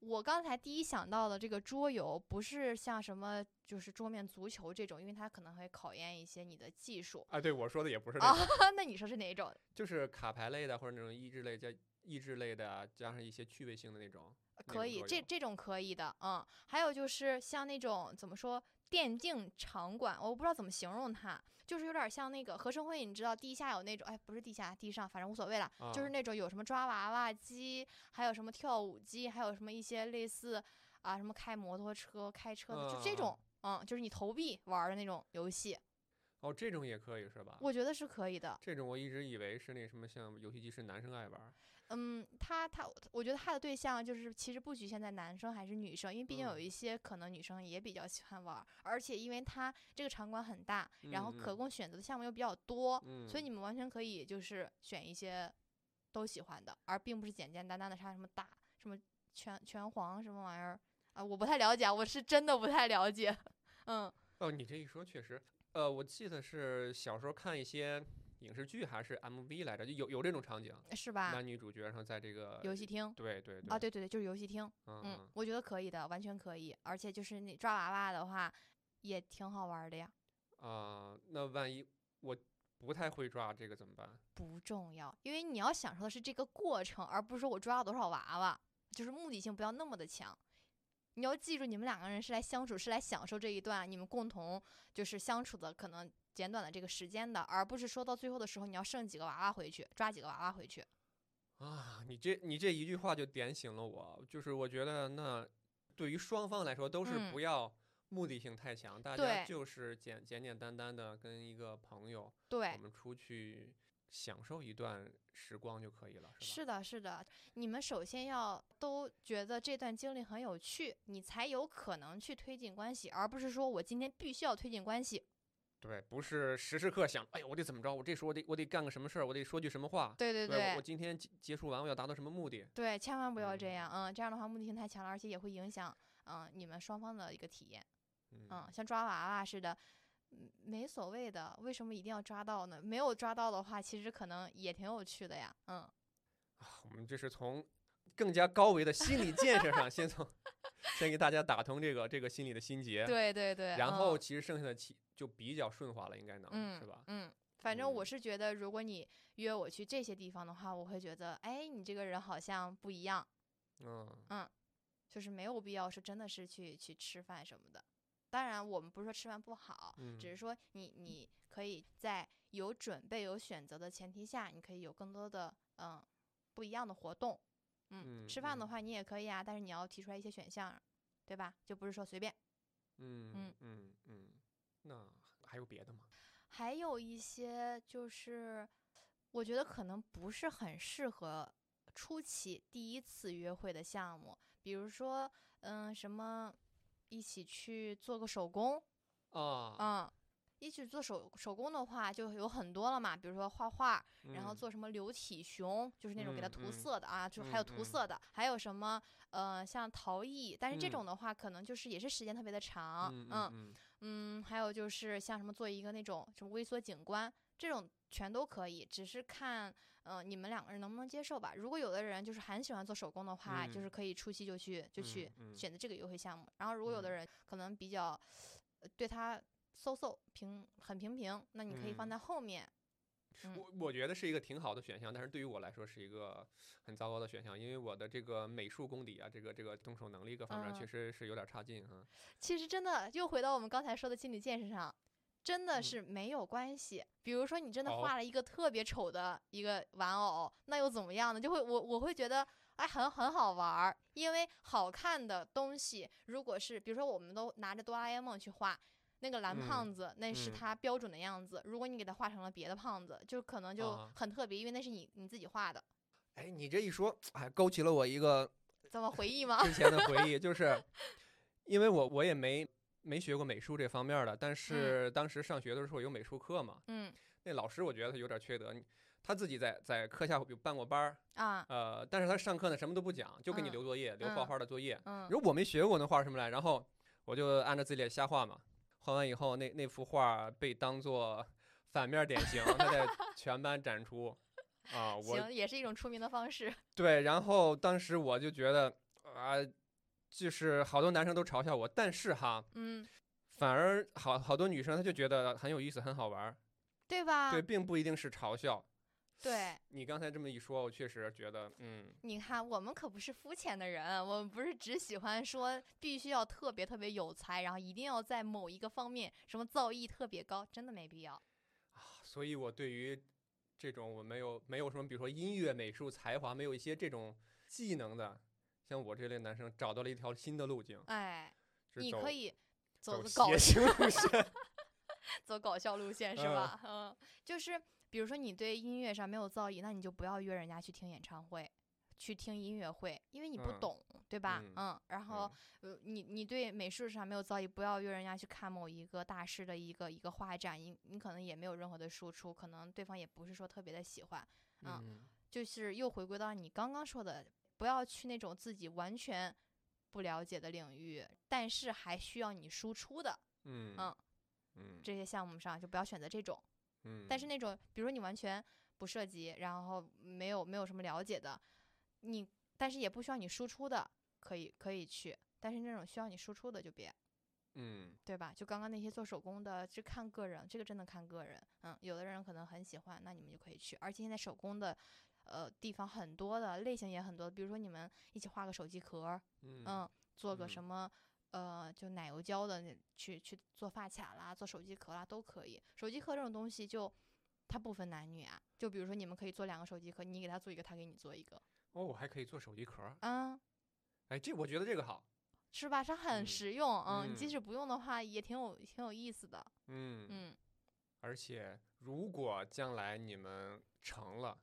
Speaker 1: 我刚才第一想到的这个桌游，不是像什么就是桌面足球这种，因为它可能会考验一些你的技术
Speaker 2: 啊，对我说的也不是那
Speaker 1: 啊
Speaker 2: 种，。
Speaker 1: 那你说是哪种？
Speaker 2: 就是卡牌类的或者那种益智类加益智类的啊，加上一些趣味性的那种。
Speaker 1: 可以，这这种可以的，嗯。还有就是像那种怎么说电竞场馆，我不知道怎么形容它，就是有点像那个合生汇，你知道地下有那种，哎，不是地下，地上，反正无所谓了，就是
Speaker 2: 啊
Speaker 1: 那种有什么抓娃娃机，还有什么跳舞机，还有什么一些类似啊什么开摩托车、开车的，就这种，嗯，就是你投币玩的那种游戏，
Speaker 2: 哦，这种也可以是吧？
Speaker 1: 我觉得是可以的。
Speaker 2: 这种我一直以为是那什么，像游戏机是男生爱玩儿。
Speaker 1: 嗯，他他，我觉得他的对象就是其实不局限在男生还是女生，因为毕竟有
Speaker 2: 嗯。
Speaker 1: 一些可能女生也比较喜欢玩儿，而且因为他这个场馆很大，然后可供选择的项目又比较多，
Speaker 2: 嗯，
Speaker 1: 所以你们完全可以就是选一些都喜欢的，而并不是简简单单的啥什么打什么拳拳皇什么玩意儿啊，我不太了解啊，我是真的不太了解。嗯，
Speaker 2: 哦，你这一说确实，呃，我记得是小时候看一些影视剧还是 MV 来着，就有有这种场景，
Speaker 1: 是吧？
Speaker 2: 男女主角然后在这个
Speaker 1: 游戏厅
Speaker 2: 对对对
Speaker 1: 啊，对对对，就是游戏厅。
Speaker 2: 嗯
Speaker 1: 嗯，我觉得可以的，完全可以。而且就是你抓娃娃的话，也挺好玩的呀。
Speaker 2: 啊、那万一我不太会抓这个怎么办？
Speaker 1: 不重要，因为你要享受的是这个过程，而不是说我抓了多少娃娃，就是目的性不要那么的强。你要记住，你们两个人是来相处，是来享受这一段你们共同就是相处的可能简短的这个时间的，而不是说到最后的时候你要剩几个娃娃回去，抓几个娃娃回去。
Speaker 2: 啊，你这你这一句话就点醒了我，就是我觉得那对于双方来说都是
Speaker 1: 嗯
Speaker 2: 不要目的性太强，大家就是简简简单单的跟一个朋友，
Speaker 1: 对
Speaker 2: 我，们出去享受一段时光就可以了，是吧？
Speaker 1: 是的，是的，你们首先要都觉得这段经历很有趣，你才有可能去推进关系，而不是说我今天必须要推进关系。
Speaker 2: 对，不是时时刻想，哎呀，我得怎么着？我这时候我得我得干个什么事儿？我得说句什么话？
Speaker 1: 对对
Speaker 2: 对，我我今天结结束完我要达到什么目的？
Speaker 1: 对，千万不要这
Speaker 2: 嗯
Speaker 1: 样，嗯，这样的话目的性太强了，而且也会影响嗯你们双方的一个体验，
Speaker 2: 嗯
Speaker 1: 嗯，像抓娃娃似的。嗯没所谓的，为什么一定要抓到呢？没有抓到的话，其实可能也挺有趣的呀。嗯，
Speaker 2: 啊我们这是从更加高维的心理建设上，先从先给大家打通这个这个心里的心结，
Speaker 1: 对对对。
Speaker 2: 然后
Speaker 1: 嗯
Speaker 2: 其实剩下的其就比较顺滑了，应该能、
Speaker 1: 嗯
Speaker 2: 是吧？
Speaker 1: 嗯，反正我
Speaker 2: 嗯
Speaker 1: 是觉得，如果你约我去这些地方的话，我会觉得，哎，你这个人好像不一样，
Speaker 2: 嗯嗯
Speaker 1: 就是没有必要说真的是去去吃饭什么的。当然，我们不是说吃饭不好，
Speaker 2: 嗯，
Speaker 1: 只是说你你可以在有准备、有选择的前提下，你可以有更多的嗯不一样的活动。嗯，
Speaker 2: 嗯
Speaker 1: 吃饭的
Speaker 2: 嗯
Speaker 1: 话你也可以啊，但是你要提出来一些选项，对吧？就不是说随便。
Speaker 2: 嗯
Speaker 1: 嗯
Speaker 2: 嗯嗯，那还有别的吗？
Speaker 1: 还有一些就是，我觉得可能不是很适合初期第一次约会的项目，比如说，嗯，什么一起去做个手工，
Speaker 2: 啊，
Speaker 1: 嗯，一起做手手工的话就有很多了嘛，比如说画画，然后
Speaker 2: 嗯。
Speaker 1: 做什么流体熊，就是那种给它涂色的啊，就还有涂色的，还有什么呃像陶艺，但是这
Speaker 2: 嗯。
Speaker 1: 种的话可能就是也是时间特别的长，
Speaker 2: 嗯嗯
Speaker 1: 还有就是像什么做一个那种什么微缩景观，这种全都可以，只是看嗯、呃你们两个人能不能接受吧。如果有的人就是很喜欢做手工的话，就是
Speaker 2: 嗯。
Speaker 1: 可以初期就去就去选择这个优惠项目。然后如果有的
Speaker 2: 嗯。
Speaker 1: 人可能比较呃对他 so so 平很平平，那你可以放
Speaker 2: 嗯
Speaker 1: 在后面。嗯
Speaker 2: 我我觉得是一个挺好的选项，但是对于我来说是一个很糟糕的选项，因为我的这个美术功底啊，这个这个动手能力各方面确
Speaker 1: 嗯
Speaker 2: 实是有点差劲哈。
Speaker 1: 其实真的又回到我们刚才说的心理建设上，真的
Speaker 2: 嗯
Speaker 1: 是没有关系。比如说你真的
Speaker 2: 哦
Speaker 1: 画了一个特别丑的一个玩偶，那又怎么样呢？就会我我会觉得。哎，很很好玩儿，因为好看的东西，如果是比如说我们都拿着哆啦 A 梦去画那个蓝
Speaker 2: 嗯
Speaker 1: 胖子，那是
Speaker 2: 嗯
Speaker 1: 他标准的样子。如果你给他画成了别的胖子，就可能就
Speaker 2: 啊
Speaker 1: 很特别，因为那是你你自己画的。
Speaker 2: 哎，你这一说，哎，勾起了我一个
Speaker 1: 怎么回忆吗？
Speaker 2: 之前的回忆，就是因为我我也没没学过美术这方面的，但是当时上学的时候有美术课嘛，
Speaker 1: 嗯
Speaker 2: 那老师我觉得他有点缺德，他自己在在课下有办过班儿，
Speaker 1: 啊
Speaker 2: 呃，但是他上课呢什么都不讲，就给你
Speaker 1: 嗯
Speaker 2: 留作业，留画
Speaker 1: 嗯
Speaker 2: 画的作业。
Speaker 1: 嗯
Speaker 2: 如果我没学过能画什么来，然后我就按照自己的瞎画嘛，画完以后那那幅画被当做 反面典型，他在 全班展出。啊，我
Speaker 1: 行，也是一种出名的方式。
Speaker 2: 对，然后当时我就觉得啊、就是好多男生都嘲笑我，但是哈，
Speaker 1: 嗯，
Speaker 2: 反而好好多女生她就觉得很有意思，很好玩儿。
Speaker 1: 对吧？
Speaker 2: 对，并不一定是嘲笑。
Speaker 1: 对，
Speaker 2: 你刚才这么一说，我确实觉得，嗯，
Speaker 1: 你看，我们可不是肤浅的人，我们不是只喜欢说必须要特别特别有才，然后一定要在某一个方面什么造诣特别高，真的没必要。
Speaker 2: 所以我对于这种我没有没有什么，比如说音乐、美术才华，没有一些这种技能的，像我这类男生找到了一条新的路径，
Speaker 1: 哎，你可以走搞
Speaker 2: 笑路线。
Speaker 1: 走搞笑路线是吧？嗯，就是比如说你对音乐上没有造诣，那你就不要约人家去听演唱会。去听音乐会，因为你不
Speaker 2: 嗯
Speaker 1: 懂，对吧？
Speaker 2: 嗯
Speaker 1: 然后呃，你你对美术上没有造诣，不要约人家去看某一个大师的一个一个画展，你你可能也没有任何的输出，可能对方也不是说特别的喜欢，嗯
Speaker 2: 嗯
Speaker 1: 就是又回归到你刚刚说的，不要去那种自己完全不了解的领域，但是还需要你输出的
Speaker 2: 嗯
Speaker 1: 嗯
Speaker 2: 嗯
Speaker 1: 这些项目上，就不要选择这种。
Speaker 2: 嗯，
Speaker 1: 但是那种，比如说你完全不涉及，然后没有没有什么了解的，你但是也不需要你输出的，可以可以去，但是那种需要你输出的就别。
Speaker 2: 嗯
Speaker 1: 对吧？就刚刚那些做手工的，就看个人，这个真的看个人。嗯，有的人可能很喜欢，那你们就可以去。而且现在手工的，呃，地方很多的，类型也很多。比如说你们一起画个手机壳儿，
Speaker 2: 嗯
Speaker 1: 嗯，做个
Speaker 2: 嗯
Speaker 1: 什么。呃，就奶油胶的那去去做发卡啦，做手机壳啦都可以。手机壳这种东西就它不分男女啊，就比如说你们可以做两个手机壳，你给他做一个，他给你做一个，
Speaker 2: 哦，我还可以做手机壳儿，
Speaker 1: 嗯，
Speaker 2: 哎，这我觉得这个好，
Speaker 1: 是吧？它很
Speaker 2: 嗯
Speaker 1: 实用，嗯，你即
Speaker 2: 嗯
Speaker 1: 使。不用的话，也挺有挺有意思的，
Speaker 2: 嗯。
Speaker 1: 嗯，
Speaker 2: 而且如果将来你们成了，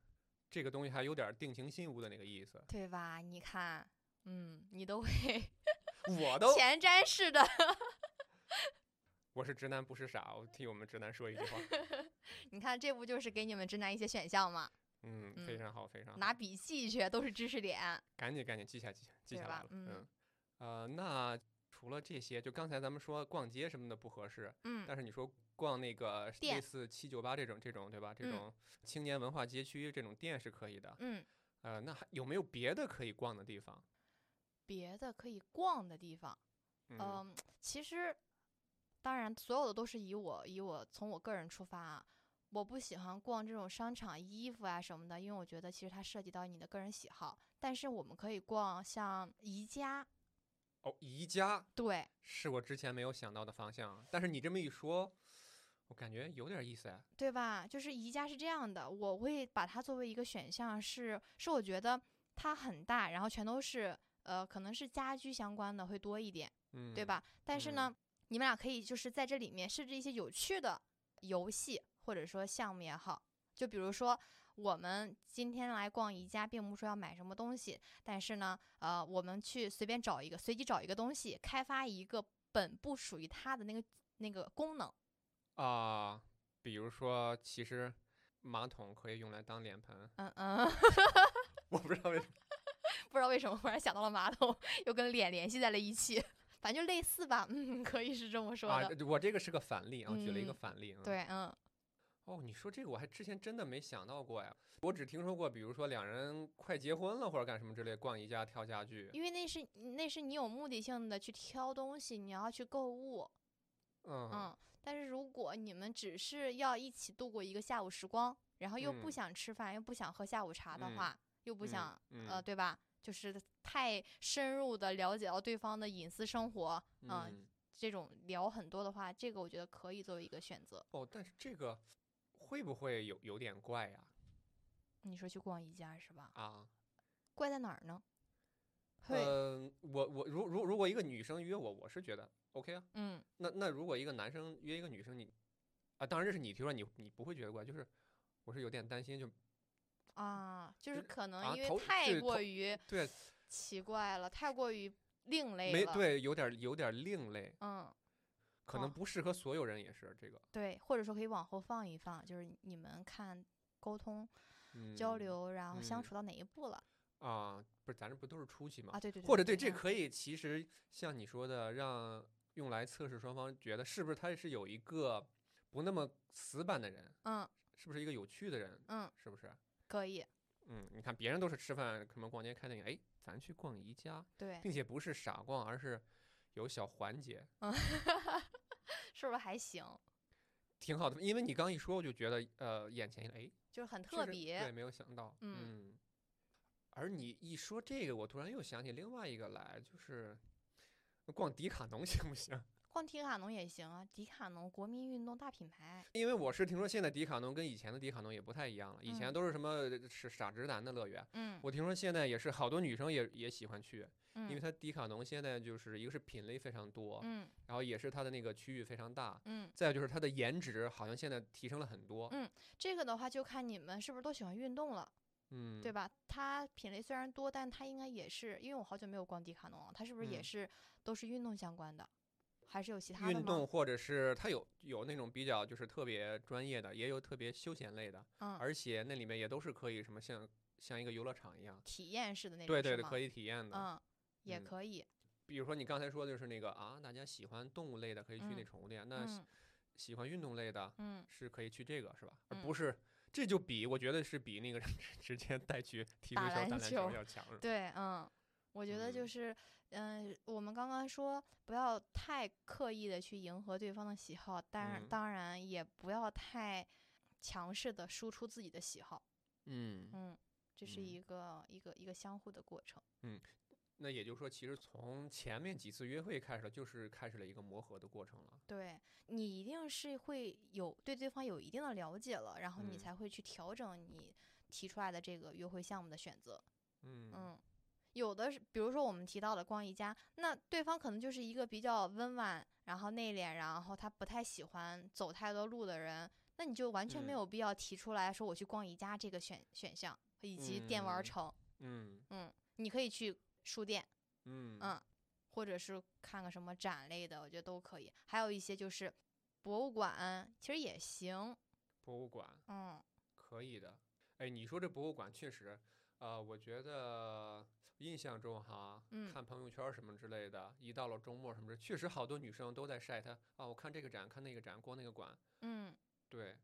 Speaker 2: 这个东西还有点定情信物的那个意思，
Speaker 1: 对吧？你看，嗯，你都会
Speaker 2: 我都
Speaker 1: 前瞻式的，
Speaker 2: 我是直男不是傻，我替我们直男说一句话，
Speaker 1: 你看这不就是给你们直男一些选项吗？
Speaker 2: 嗯，
Speaker 1: 嗯
Speaker 2: 非常好，非常好，
Speaker 1: 拿笔记去，都是知识点，
Speaker 2: 赶紧赶紧记下记下记下来了，
Speaker 1: 嗯
Speaker 2: 呃，那除了这些，就刚才咱们说逛街什么的不合适，
Speaker 1: 嗯，
Speaker 2: 但是你说逛那个类似七九八这种这种对吧？这
Speaker 1: 嗯
Speaker 2: 种青年文化街区这种店是可以的，
Speaker 1: 嗯，
Speaker 2: 呃，那还有没有别的可以逛的地方？
Speaker 1: 别的可以逛的地方，
Speaker 2: 嗯
Speaker 1: 嗯，其实，当然，所有的都是以我以我从我个人出发啊。我不喜欢逛这种商场衣服啊什么的，因为我觉得其实它涉及到你的个人喜好。但是我们可以逛像宜家，
Speaker 2: 哦，宜家
Speaker 1: 对，
Speaker 2: 是我之前没有想到的方向，但是你这么一说，我感觉有点意思哎。
Speaker 1: 对吧？就是宜家是这样的，我会把它作为一个选项是，是我觉得它很大，然后全都是呃，可能是家居相关的会多一点，
Speaker 2: 嗯，
Speaker 1: 对？吧？但是呢，你们俩可以就是在这里面设置一些有趣的游戏或者说项目也好，就比如说。我们今天来逛宜家，并不是说要买什么东西，但是呢，呃，我们去随便找一个，随机找一个东西，开发一个本不属于它的那个那个功能。
Speaker 2: 啊、比如说，其实马桶可以用来当脸盆，
Speaker 1: 嗯嗯。
Speaker 2: 我不知道为什么。
Speaker 1: 不知道为什么忽然想到了马桶，又跟脸联系在了一起，反正就类似吧，嗯，可以是这么说
Speaker 2: 啊
Speaker 1: 的。，
Speaker 2: 我这个是个反例啊，举了一个
Speaker 1: 嗯
Speaker 2: 反例。嗯、。
Speaker 1: 对，嗯，
Speaker 2: 哦，你说这个我还之前真的没想到过呀，我只听说过，比如说两人快结婚了或者干什么之类，逛宜家挑家具。
Speaker 1: 因为那是那是你有目的性的去挑东西，你要去购物，
Speaker 2: 嗯
Speaker 1: 嗯。但是如果你们只是要一起度过一个下午时光，然后又不
Speaker 2: 嗯
Speaker 1: 想吃饭，又不想喝下午茶的
Speaker 2: 嗯
Speaker 1: 话，又不
Speaker 2: 嗯
Speaker 1: 想、
Speaker 2: 嗯
Speaker 1: 呃，对吧？就是太深入的了解到对方的隐私生活，嗯，
Speaker 2: 嗯。
Speaker 1: 这种聊很多的话，这个我觉得可以作为一个选择。
Speaker 2: 哦，但是这个会不会有有点怪呀？
Speaker 1: 你说去逛宜家是吧？
Speaker 2: 啊，
Speaker 1: 怪在哪儿呢？会，
Speaker 2: 嗯、我我如如如果一个女生约我，我是觉得 OK 啊。
Speaker 1: 嗯，
Speaker 2: 那那如果一个男生约一个女生，你啊，当然这是你提出来，你你不会觉得怪，就是我是有点担心，就
Speaker 1: 啊，就是可能因为太过于
Speaker 2: 对
Speaker 1: 奇怪了，太过于另类了。，
Speaker 2: 没对，有点儿有点儿另类，
Speaker 1: 嗯，
Speaker 2: 可能
Speaker 1: 哦
Speaker 2: 不适合所有人，也是这个。
Speaker 1: 对，或者说可以往后放一放，就是你们看沟通、
Speaker 2: 嗯
Speaker 1: 交流，然后相
Speaker 2: 嗯
Speaker 1: 处到哪一步了
Speaker 2: 啊，不是咱这不都是初期吗？
Speaker 1: 啊？对对对，
Speaker 2: 或者对这
Speaker 1: 嗯
Speaker 2: 可以，其实像你说的，让用来测试双方觉得是不是他是有一个不那么死板的人，
Speaker 1: 嗯
Speaker 2: 是不是一个有趣的人，
Speaker 1: 嗯，
Speaker 2: 是不是？
Speaker 1: 可以，
Speaker 2: 嗯，你看别人都是吃饭，什么逛街看电影，哎，咱去逛宜家，
Speaker 1: 对，
Speaker 2: 并且不是傻逛，而是有小环节，
Speaker 1: 嗯，是不是还行？
Speaker 2: 挺好的。因为你刚一说，我就觉得呃，眼前一亮，哎，
Speaker 1: 就是很特别，
Speaker 2: 对，没有想到，
Speaker 1: 嗯
Speaker 2: 而你一说这个，我突然又想起另外一个来，就是逛迪卡侬行不行？
Speaker 1: 逛迪卡侬也行啊，迪卡侬国民运动大品牌，
Speaker 2: 因为我是听说现在迪卡侬跟以前的迪卡侬也不太一样了，以前
Speaker 1: 嗯。
Speaker 2: 都是什么是傻直男的乐园，
Speaker 1: 嗯。
Speaker 2: 我听说现在也是好多女生也也喜欢去，因为
Speaker 1: 嗯。
Speaker 2: 它迪卡侬现在就是一个是品类非常多，
Speaker 1: 嗯。
Speaker 2: 然后也是它的那个区域非常大，
Speaker 1: 嗯，
Speaker 2: 再有就是它的颜值好像现在提升了很多，嗯
Speaker 1: 这个的话就看你们是不是都喜欢运动了。
Speaker 2: 嗯，
Speaker 1: 对吧？它品类虽然多，但它应该也是，因为我好久没有逛迪卡侬了，它是不是也
Speaker 2: 嗯。
Speaker 1: 是都是运动相关的，还是有其他的？
Speaker 2: 运动或者是它有有那种比较就是特别专业的，也有特别休闲类的，
Speaker 1: 嗯，
Speaker 2: 而且那里面也都是可以什么像像一个游乐场一样，
Speaker 1: 体验式的那种，
Speaker 2: 对对对，可以体验的。
Speaker 1: 嗯，也
Speaker 2: 嗯
Speaker 1: 可以，
Speaker 2: 比如说你刚才说的就是那个啊，大家喜欢动物类的可以去那
Speaker 1: 嗯
Speaker 2: 宠物店，那喜欢运动类的
Speaker 1: 嗯，
Speaker 2: 是可以去这个是吧？而
Speaker 1: 嗯
Speaker 2: 不是这就比我觉得是比那个 直接带去踢足球、打
Speaker 1: 打篮
Speaker 2: 篮球
Speaker 1: 球
Speaker 2: 要强。
Speaker 1: 对，嗯，我觉得就
Speaker 2: 嗯
Speaker 1: 是，嗯、我们刚刚说不要太刻意的去迎合对方的喜好，当然、
Speaker 2: 嗯。
Speaker 1: 当然也不要太强势的输出自己的喜好，
Speaker 2: 嗯，
Speaker 1: 嗯，这是
Speaker 2: 嗯。
Speaker 1: 一个、一个一个相互的过程。
Speaker 2: 嗯那也就是说，其实从前面几次约会开始，就是开始了一个磨合的过程了。
Speaker 1: 对你一定是会有对对方有一定的了解了，然后你
Speaker 2: 嗯。
Speaker 1: 才会去调整你提出来的这个约会项目的选择。
Speaker 2: 嗯。
Speaker 1: 嗯，有的是，比如说我们提到的逛宜家，那对方可能就是一个比较温婉，然后内敛，然后他不太喜欢走太多路的人，那你就完全没
Speaker 2: 嗯
Speaker 1: 有必要提出来说我去逛宜家这个选选项，以及电玩
Speaker 2: 嗯
Speaker 1: 城。
Speaker 2: 嗯
Speaker 1: 嗯，你可以去书店，
Speaker 2: 嗯
Speaker 1: 嗯，或者是看个什么展类的，我觉得都可以。还有一些就是博物馆，其实也行。
Speaker 2: 博物馆
Speaker 1: 嗯
Speaker 2: 可以的。哎，你说这博物馆确实，呃，我觉得印象中哈，
Speaker 1: 嗯
Speaker 2: 看朋友圈什么之类的，一到了周末什么的，确实好多女生都在晒她啊，我看这个展，看那个展，逛那个馆。
Speaker 1: 嗯，
Speaker 2: 对，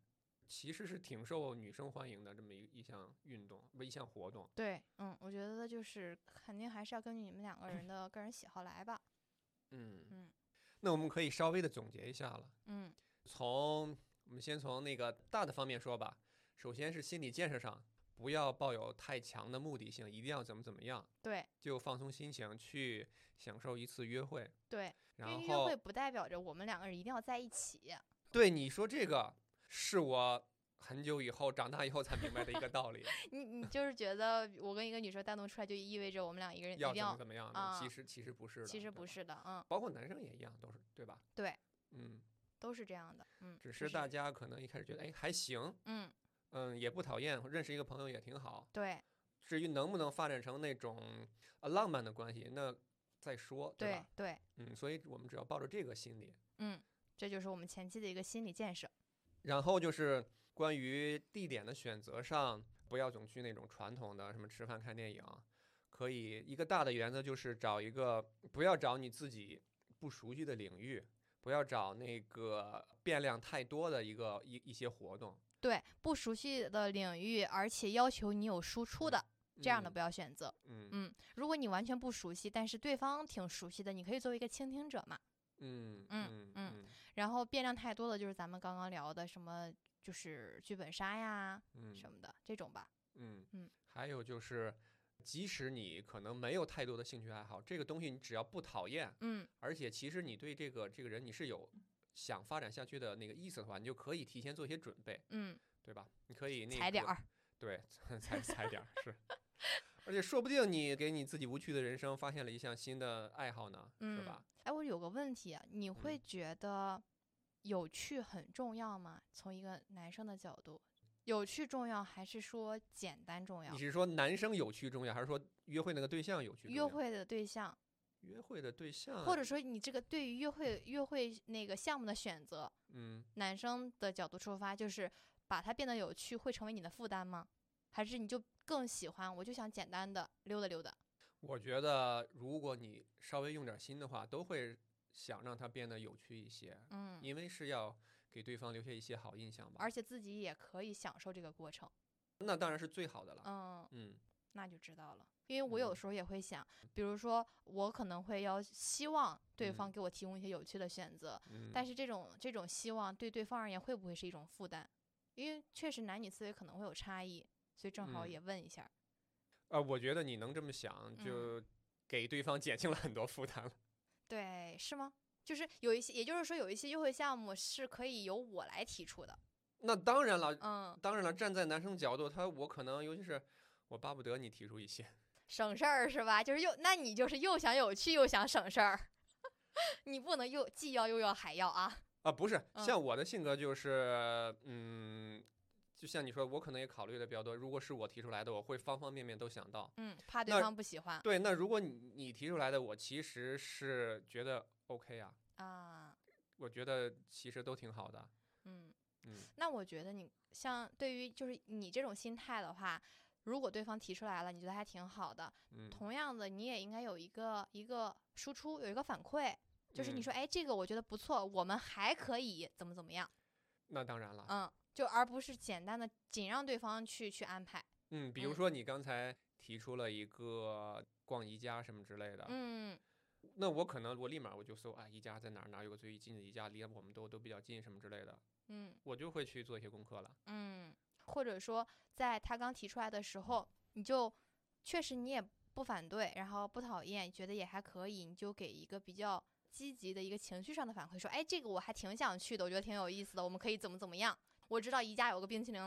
Speaker 2: 其实是挺受女生欢迎的这么一一项运动，不一项活动。
Speaker 1: 对，嗯，我觉得就是肯定还是要根据你们两个人的 个人喜好来吧。
Speaker 2: 嗯
Speaker 1: 嗯
Speaker 2: 那我们可以稍微的总结一下了。
Speaker 1: 嗯
Speaker 2: 从我们先从那个大的方面说吧。首先是心理建设上，不要抱有太强的目的性，一定要怎么怎么样，
Speaker 1: 对
Speaker 2: 就放松心情去享受一次约会。
Speaker 1: 对，因
Speaker 2: 然
Speaker 1: 为约会不代表着我们两个人一定要在一起。
Speaker 2: 对你说这个，是我很久以后长大以后才明白的一个道理，
Speaker 1: 你你就是觉得我跟一个女生单独出来，就意味着我们俩一个人一
Speaker 2: 要怎么，怎么样其实其实不是的，
Speaker 1: 其实，不是的，嗯，
Speaker 2: 包括男生也一样，都是对吧？
Speaker 1: 对，
Speaker 2: 嗯，
Speaker 1: 都是这样的，嗯，
Speaker 2: 只
Speaker 1: 是
Speaker 2: 大家可能一开始觉得，哎，还行，
Speaker 1: 嗯，
Speaker 2: 嗯，也不讨厌，认识一个朋友也挺好。
Speaker 1: 对
Speaker 2: 至于能不能发展成那种呃浪漫的关系，那再说，对吧？
Speaker 1: 对对，
Speaker 2: 嗯，所以我们只要抱着这个心理，
Speaker 1: 嗯，这就是我们前期的一个心理建设。
Speaker 2: 然后就是关于地点的选择上，不要总去那种传统的什么吃饭看电影，可以一个大的原则就是找一个不要找你自己不熟悉的领域，不要找那个变量太多的一个一一些活动。
Speaker 1: 对不熟悉的领域，而且要求你有输出的，这样的
Speaker 2: 嗯
Speaker 1: 不要选择。
Speaker 2: 嗯
Speaker 1: 嗯，如果你完全不熟悉，但是对方挺熟悉的，你可以作为一个倾听者嘛。
Speaker 2: 嗯
Speaker 1: 嗯
Speaker 2: 嗯
Speaker 1: 嗯然后变量太多的就是咱们刚刚聊的什么，就是剧本杀呀
Speaker 2: 嗯
Speaker 1: 什么的这种吧。
Speaker 2: 嗯
Speaker 1: 嗯，
Speaker 2: 还有就是，即使你可能没有太多的兴趣爱好，这个东西你只要不讨厌，
Speaker 1: 嗯
Speaker 2: 而且其实你对这个这个人你是有想发展下去的那个意思的话，你就可以提前做一些准备，
Speaker 1: 嗯，
Speaker 2: 对吧？你可以那个
Speaker 1: 踩点儿。
Speaker 2: 对，踩踩点儿是。而且说不定你给你自己无趣的人生发现了一项新的爱好呢，是
Speaker 1: 嗯
Speaker 2: 吧？
Speaker 1: 哎，我有个问题啊，你会
Speaker 2: 嗯
Speaker 1: 觉得有趣很重要吗？从一个男生的角度，有趣重要还是说简单重要
Speaker 2: 你？是说男生有趣重要，还是说约会那个对象有趣重要？
Speaker 1: 约会的对象，
Speaker 2: 约会的对象，
Speaker 1: 或者说你这个对于约会约会那个项目的选择，
Speaker 2: 嗯，
Speaker 1: 男生的角度出发，就是把它变得有趣，会成为你的负担吗？还是你就更喜欢，我就想简单的溜达溜达？
Speaker 2: 我觉得如果你稍微用点心的话，都会想让它变得有趣一些，
Speaker 1: 嗯，
Speaker 2: 因为是要给对方留下一些好印象吧。
Speaker 1: 而且自己也可以享受这个过程。
Speaker 2: 那当然是最好的了。
Speaker 1: 嗯，
Speaker 2: 嗯
Speaker 1: 那就知道了。因为我有
Speaker 2: 嗯
Speaker 1: 时候也会想，比如说我可能会要希望对方
Speaker 2: 嗯
Speaker 1: 给我提供一些有趣的选择，
Speaker 2: 嗯，
Speaker 1: 但是这种这种希望对对方而言会不会是一种负担？因为确实男女思维可能会有差异，所以正好
Speaker 2: 嗯
Speaker 1: 也问一下。
Speaker 2: 呃，我觉得你能这么想，
Speaker 1: 嗯
Speaker 2: 就给对方减轻了很多负担了。
Speaker 1: 对，是吗？就是有一些，也就是说有一些优惠项目是可以由我来提出的。
Speaker 2: 那当然了，
Speaker 1: 嗯，
Speaker 2: 当然了，站在男生角度，他我可能尤其是我巴不得你提出一些。
Speaker 1: 省事儿是吧？就是又，那你就是又想有趣又想省事儿，你不能又既要又要还要啊。
Speaker 2: 啊，不是，
Speaker 1: 嗯
Speaker 2: 像我的性格就是，嗯，就像你说，我可能也考虑的比较多。如果是我提出来的，我会方方面面都想到。
Speaker 1: 嗯，怕对方不喜欢
Speaker 2: 对，那如果你你提出来的，我其实是觉得 OK 啊，
Speaker 1: 啊。
Speaker 2: 我觉得其实都挺好的。
Speaker 1: 嗯，
Speaker 2: 嗯
Speaker 1: 那我觉得你像对于就是你这种心态的话，如果对方提出来了，你觉得还挺好的，
Speaker 2: 嗯，
Speaker 1: 同样的你也应该有一个一个输出，有一个反馈，就是你
Speaker 2: 嗯。
Speaker 1: 说，哎，这个我觉得不错，我们还可以怎么怎么样，
Speaker 2: 那当然了。
Speaker 1: 嗯，就而不是简单的仅让对方去去安排，
Speaker 2: 嗯，比如
Speaker 1: 嗯。
Speaker 2: 说你刚才提出了一个逛宜家什么之类的，
Speaker 1: 嗯
Speaker 2: 那我可能我立马我就搜啊，宜家在哪儿哪儿有个最近的宜家，离我们都都比较近什么之类的，
Speaker 1: 嗯。
Speaker 2: 我就会去做一些功课了。
Speaker 1: 嗯，或者说在他刚提出来的时候，你就确实你也不反对，然后不讨厌，觉得也还可以，你就给一个比较积极的一个情绪上的反馈，说，哎，这个我还挺想去的，我觉得挺有意思的，我们可以怎么怎么样。我知道宜家有个冰淇淋，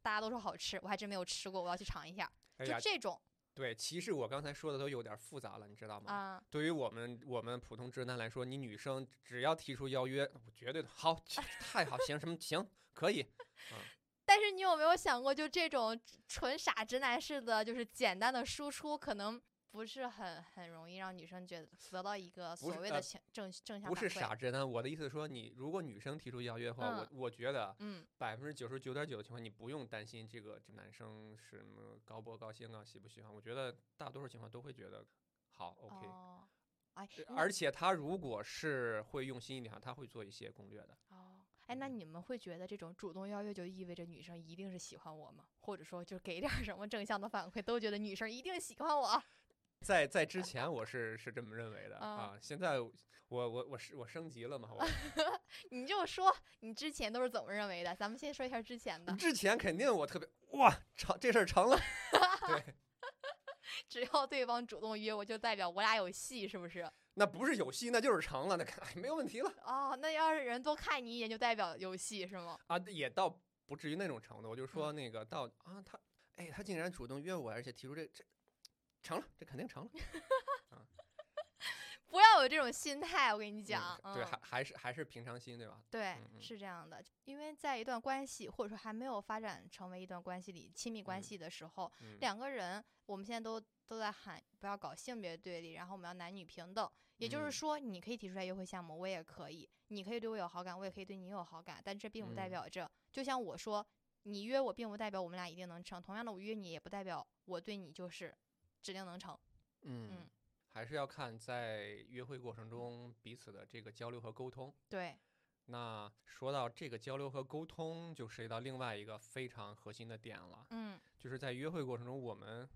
Speaker 1: 大家都说好吃，我还真没有吃过，我要去尝一下。就这种
Speaker 2: 对，其实我刚才说的都有点复杂了，你知道吗？
Speaker 1: 啊，
Speaker 2: 对于我们我们普通直男来说，你女生只要提出邀约，我绝对的好，太好，行什么行可以，
Speaker 1: 但是你有没有想过，就这种纯傻直男式的，就是简单的输出，可能不是很很容易让女生觉得得到一个所谓的情正正向
Speaker 2: 不是傻直男。我的意思是说，你如果女生提出邀约的话，我我觉得
Speaker 1: 嗯
Speaker 2: 百分之九十九点九的情况，你不用担心这个这男生什么高不高兴啊，喜不喜欢。我觉得大多数情况都会觉得好，OK。
Speaker 1: 哦，哎，
Speaker 2: 而且他如果是会用心一点，他会做一些攻略的。
Speaker 1: 哦，哎，那
Speaker 2: 嗯
Speaker 1: 你们会觉得这种主动邀约就意味着女生一定是喜欢我吗？或者说就给点什么正向的反馈，都觉得女生一定喜欢我？
Speaker 2: 在在之前我是是这么认为的
Speaker 1: 啊
Speaker 2: 啊，现在我我我是我升级了嘛，我
Speaker 1: 你就说你之前都是怎么认为的？咱们先说一下之前的，
Speaker 2: 之前肯定我特别哇成这事儿成了，对，
Speaker 1: 只要对方主动约我，就代表我俩有戏，是不是？
Speaker 2: 那不是有戏，那就是成了，那看哎没有问题了
Speaker 1: 哦，那要是人多看你一眼，就代表有戏是吗？
Speaker 2: 啊，也倒不至于那种程度，我就说
Speaker 1: 嗯
Speaker 2: 那个到啊他哎他竟然主动约我，而且提出这这成了，这肯定成了。
Speaker 1: 不要有这种心态，我跟你讲，
Speaker 2: 嗯对，
Speaker 1: 嗯
Speaker 2: 还还是还是平常心，对吧？
Speaker 1: 对是这样的，因为在一段关系或者说还没有发展成为一段关系里亲密关
Speaker 2: 嗯
Speaker 1: 系的时候，
Speaker 2: 嗯，
Speaker 1: 两个人我们现在都都在喊不要搞性别对立，然后我们要男女平等。也就是
Speaker 2: 嗯
Speaker 1: 说，你可以提出来约会项目，我也可以；你可以对我有好感，我也可以对你有好感。但这并不代
Speaker 2: 嗯
Speaker 1: 表着，就像我说，你约我，并不代表我们俩一定能成。同样的，我约你，也不代表我对你就是指定能成。
Speaker 2: 嗯，还是要看在约会过程中彼此的这个交流和沟通。
Speaker 1: 对，
Speaker 2: 那说到这个交流和沟通，就涉及到另外一个非常核心的点了，
Speaker 1: 嗯
Speaker 2: 就是在约会过程中我们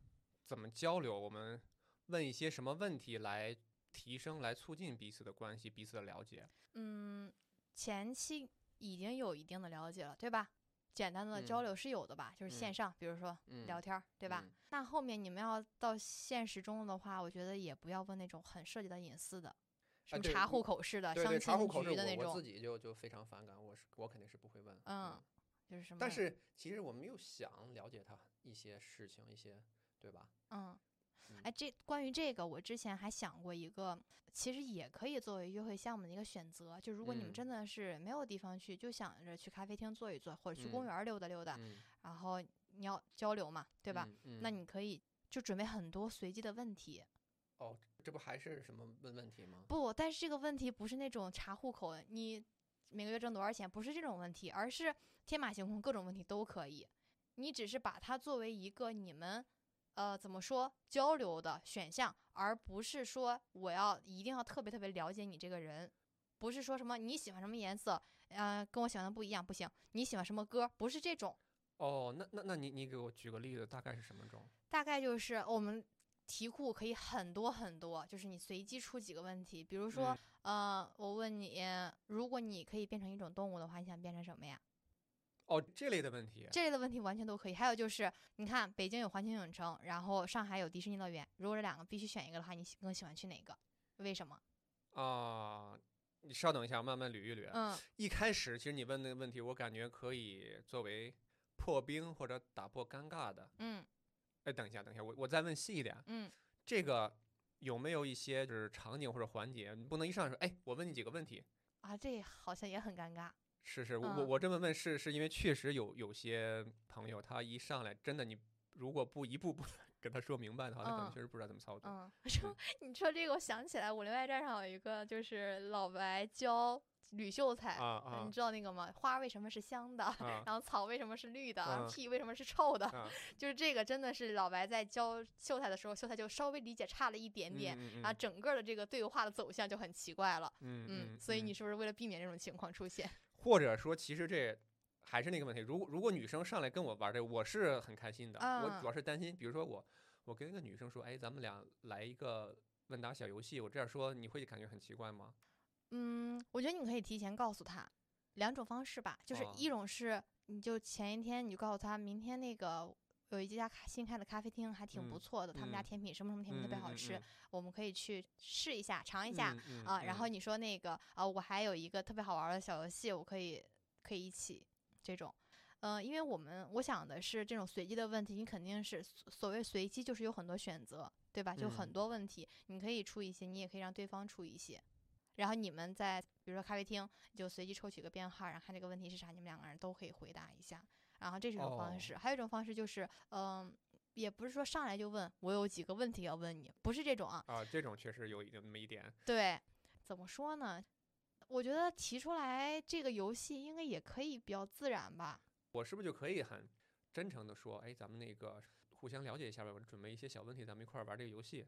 Speaker 2: 怎么交流，我们问一些什么问题来提升、来促进彼此的关系、彼此的了解。
Speaker 1: 嗯，前期已经有一定的了解了，对吧？简单的交
Speaker 2: 嗯
Speaker 1: 流是有的吧，就是线
Speaker 2: 嗯
Speaker 1: 上，比如说
Speaker 2: 嗯，
Speaker 1: 聊天儿，对吧？
Speaker 2: 嗯
Speaker 1: 那后面你们要到现实中的话，我觉得也不要问那种很涉及到隐私的，什么查户口式的、相亲局的那种
Speaker 2: 我我自，己就就非常反感，我是我肯定是不会问。
Speaker 1: 嗯就是什么？
Speaker 2: 但是其实我们又想了解他一些事情，一些对吧？
Speaker 1: 嗯，
Speaker 2: 嗯
Speaker 1: 哎，这关于这个，我之前还想过一个，其实也可以作为约会项目的一个选择。就如果你们
Speaker 2: 嗯
Speaker 1: 真的是没有地方去，就想着去咖啡厅坐一坐，或者去公
Speaker 2: 嗯
Speaker 1: 园溜达溜达，
Speaker 2: 嗯，
Speaker 1: 然后你要交流嘛，对吧？
Speaker 2: 嗯？
Speaker 1: 那
Speaker 2: 嗯
Speaker 1: 你可以就准备很多随机的问题。
Speaker 2: 哦，这不还是什么问问题吗？
Speaker 1: 不，但是这个问题不是那种查户口，你每个月挣多少钱，不是这种问题，而是天马行空，各种问题都可以。你只是把它作为一个你们，呃，怎么说交流的选项，而不是说我要一定要特别特别了解你这个人，不是说什么你喜欢什么颜色，呃，跟我喜欢的不一样不行，你喜欢什么歌，不是这种，
Speaker 2: 哦，那那那你你给我举个例子，大概是什么种？
Speaker 1: 大概就是我们题库可以很多很多，就是你随机出几个问题，比如说，
Speaker 2: 嗯
Speaker 1: 呃，我问你，如果你可以变成一种动物的话，你想变成什么呀？
Speaker 2: 哦，这类的问题。
Speaker 1: 这类的问题完全都可以。还有就是，你看北京有环球影城，然后上海有迪士尼乐园，如果这两个必须选一个的话，你喜更喜欢去哪个？为什么？
Speaker 2: 啊，你稍等一下，我慢慢捋一捋。
Speaker 1: 嗯
Speaker 2: 一开始其实你问那个问题，我感觉可以作为破冰或者打破尴尬的。
Speaker 1: 嗯
Speaker 2: 哎，等一下，等一下，我我再问细一点，
Speaker 1: 嗯，
Speaker 2: 这个有没有一些就是场景或者环节，你不能一上来说，哎，我问你几个问题。
Speaker 1: 啊，这好像也很尴尬。
Speaker 2: 是是，我我
Speaker 1: 嗯
Speaker 2: 我这么问是是因为确实有有些朋友他一上来真的你如果不一步步跟他说明白的话，他可能
Speaker 1: 嗯
Speaker 2: 确实不知道怎么操作。
Speaker 1: 嗯，说你说这个，我想起来《武林外传》上有一个，就是老白教吕秀才，
Speaker 2: 啊啊
Speaker 1: 你知道那个吗？花为什么是香的？
Speaker 2: 啊
Speaker 1: 然后草为什么是绿的？
Speaker 2: 嗯
Speaker 1: 屁为什么是臭的？
Speaker 2: 啊！
Speaker 1: 就是这个，真的是老白在教秀才的时候，秀才就稍微理解差了一点点，
Speaker 2: 嗯
Speaker 1: 然后整个的这个对话的走向就很奇怪了。
Speaker 2: 嗯
Speaker 1: 嗯，所以你是不是为了避免这种情况出现？
Speaker 2: 或者说，其实这还是那个问题，如果如果女生上来跟我玩这个，我是很开心的。我
Speaker 1: 啊
Speaker 2: 主要是担心，比如说我我跟一个女生说，哎，咱们俩来一个问答小游戏，我这样说你会感觉很奇怪吗？
Speaker 1: 嗯，我觉得你可以提前告诉她两种方式吧，就是
Speaker 2: 哦
Speaker 1: 一种是你就前一天你就告诉她，明天那个有一家新开的咖啡厅，还挺不
Speaker 2: 嗯
Speaker 1: 错的，他们家
Speaker 2: 嗯
Speaker 1: 甜品什么什么甜品特别好吃，
Speaker 2: 嗯
Speaker 1: 我们可以去试一下，尝一下。
Speaker 2: 嗯
Speaker 1: 啊，然后
Speaker 2: 嗯
Speaker 1: 你说那个啊，我还有一个特别好玩儿的小游戏，我可以可以一起这种，嗯、因为我们我想的是这种随机的问题，你肯定是所所谓随机，就是有很多选择，对吧？就很
Speaker 2: 嗯
Speaker 1: 多问题，你可以出一些，你也可以让对方出一些，然后你们在比如说咖啡厅，你就随机抽取个编号，然后看这个问题是啥，你们两个人都可以回答一下，然后这是一种方式。还有一种方式就是，嗯、也不是说上来就问我有几个问题要问你，不是这种啊，
Speaker 2: 啊，这种确实有一那么一点。
Speaker 1: 对，怎么说呢？我觉得提出来这个游戏应该也可以比较自然吧。
Speaker 2: 我是不是就可以很真诚的说，哎，咱们那个互相了解一下吧，我准备一些小问题，咱们一块儿玩这个游戏，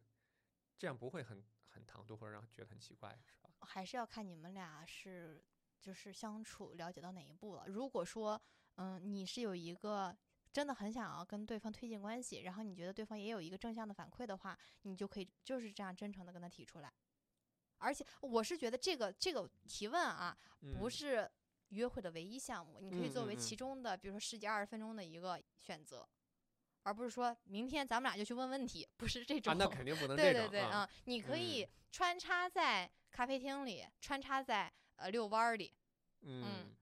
Speaker 2: 这样不会很很唐突或者让人觉得很奇怪，是吧？
Speaker 1: 还是要看你们俩是就是相处了解到哪一步了。如果说，嗯，你是有一个真的很想要跟对方推进关系，然后你觉得对方也有一个正向的反馈的话，你就可以就是这样真诚的跟他提出来。而且我是觉得这个这个提问啊，不
Speaker 2: 嗯
Speaker 1: 是约会的唯一项目，你可以作为其中的，比如说十几二十分钟的一个选择，而不是说明天咱们俩就去问问题，不是这种。
Speaker 2: 啊，那肯定不能
Speaker 1: 对对
Speaker 2: 这种啊。
Speaker 1: 对啊，你可以
Speaker 2: 嗯
Speaker 1: 穿插在咖啡厅里，穿插在呃遛弯儿里。
Speaker 2: 嗯，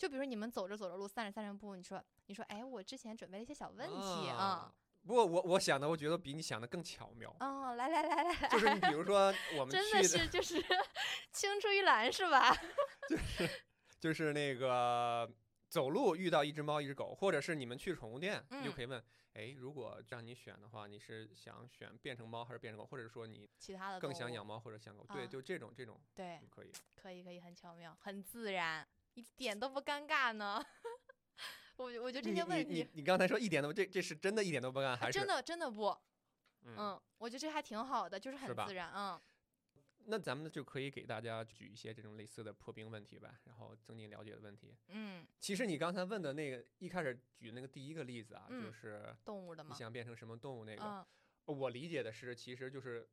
Speaker 1: 就比如说你们走着走着路，散着散着步，你说你说，哎，我之前准备了一些小问题啊
Speaker 2: 啊。不过我我想的，我觉得比你想的更巧妙。
Speaker 1: 哦，来来来来来，
Speaker 2: 就是你比如说 我们
Speaker 1: 真的是就是 青出于蓝是吧？
Speaker 2: 就是就是那个走路遇到一只猫一只狗，或者是你们去宠物店，你就
Speaker 1: 嗯
Speaker 2: 可以问，哎，如果让你选的话，你是想选变成猫还是变成狗，或者说你
Speaker 1: 其他的
Speaker 2: 更想养猫或者想狗？对，
Speaker 1: 啊
Speaker 2: 就这种这种
Speaker 1: 对，
Speaker 2: 可以。
Speaker 1: 可以可以，很巧妙，很自然，一点都不尴尬呢。我我觉得这些问
Speaker 2: 你你
Speaker 1: 题
Speaker 2: 你刚才说一点都不这这是真的一点都不尴尬，还是
Speaker 1: 真的真的不，
Speaker 2: 嗯
Speaker 1: 嗯，我觉得这还挺好的，就是很自然，嗯。
Speaker 2: 那咱们就可以给大家举一些这种类似的破冰问题吧，然后增进了解的问题。
Speaker 1: 嗯，
Speaker 2: 其实你刚才问的那个一开始举那个第一个例子啊，就
Speaker 1: 嗯
Speaker 2: 是你
Speaker 1: 动物的嘛，
Speaker 2: 想变成什么动物那个，
Speaker 1: 嗯
Speaker 2: 我理解的是，其实就是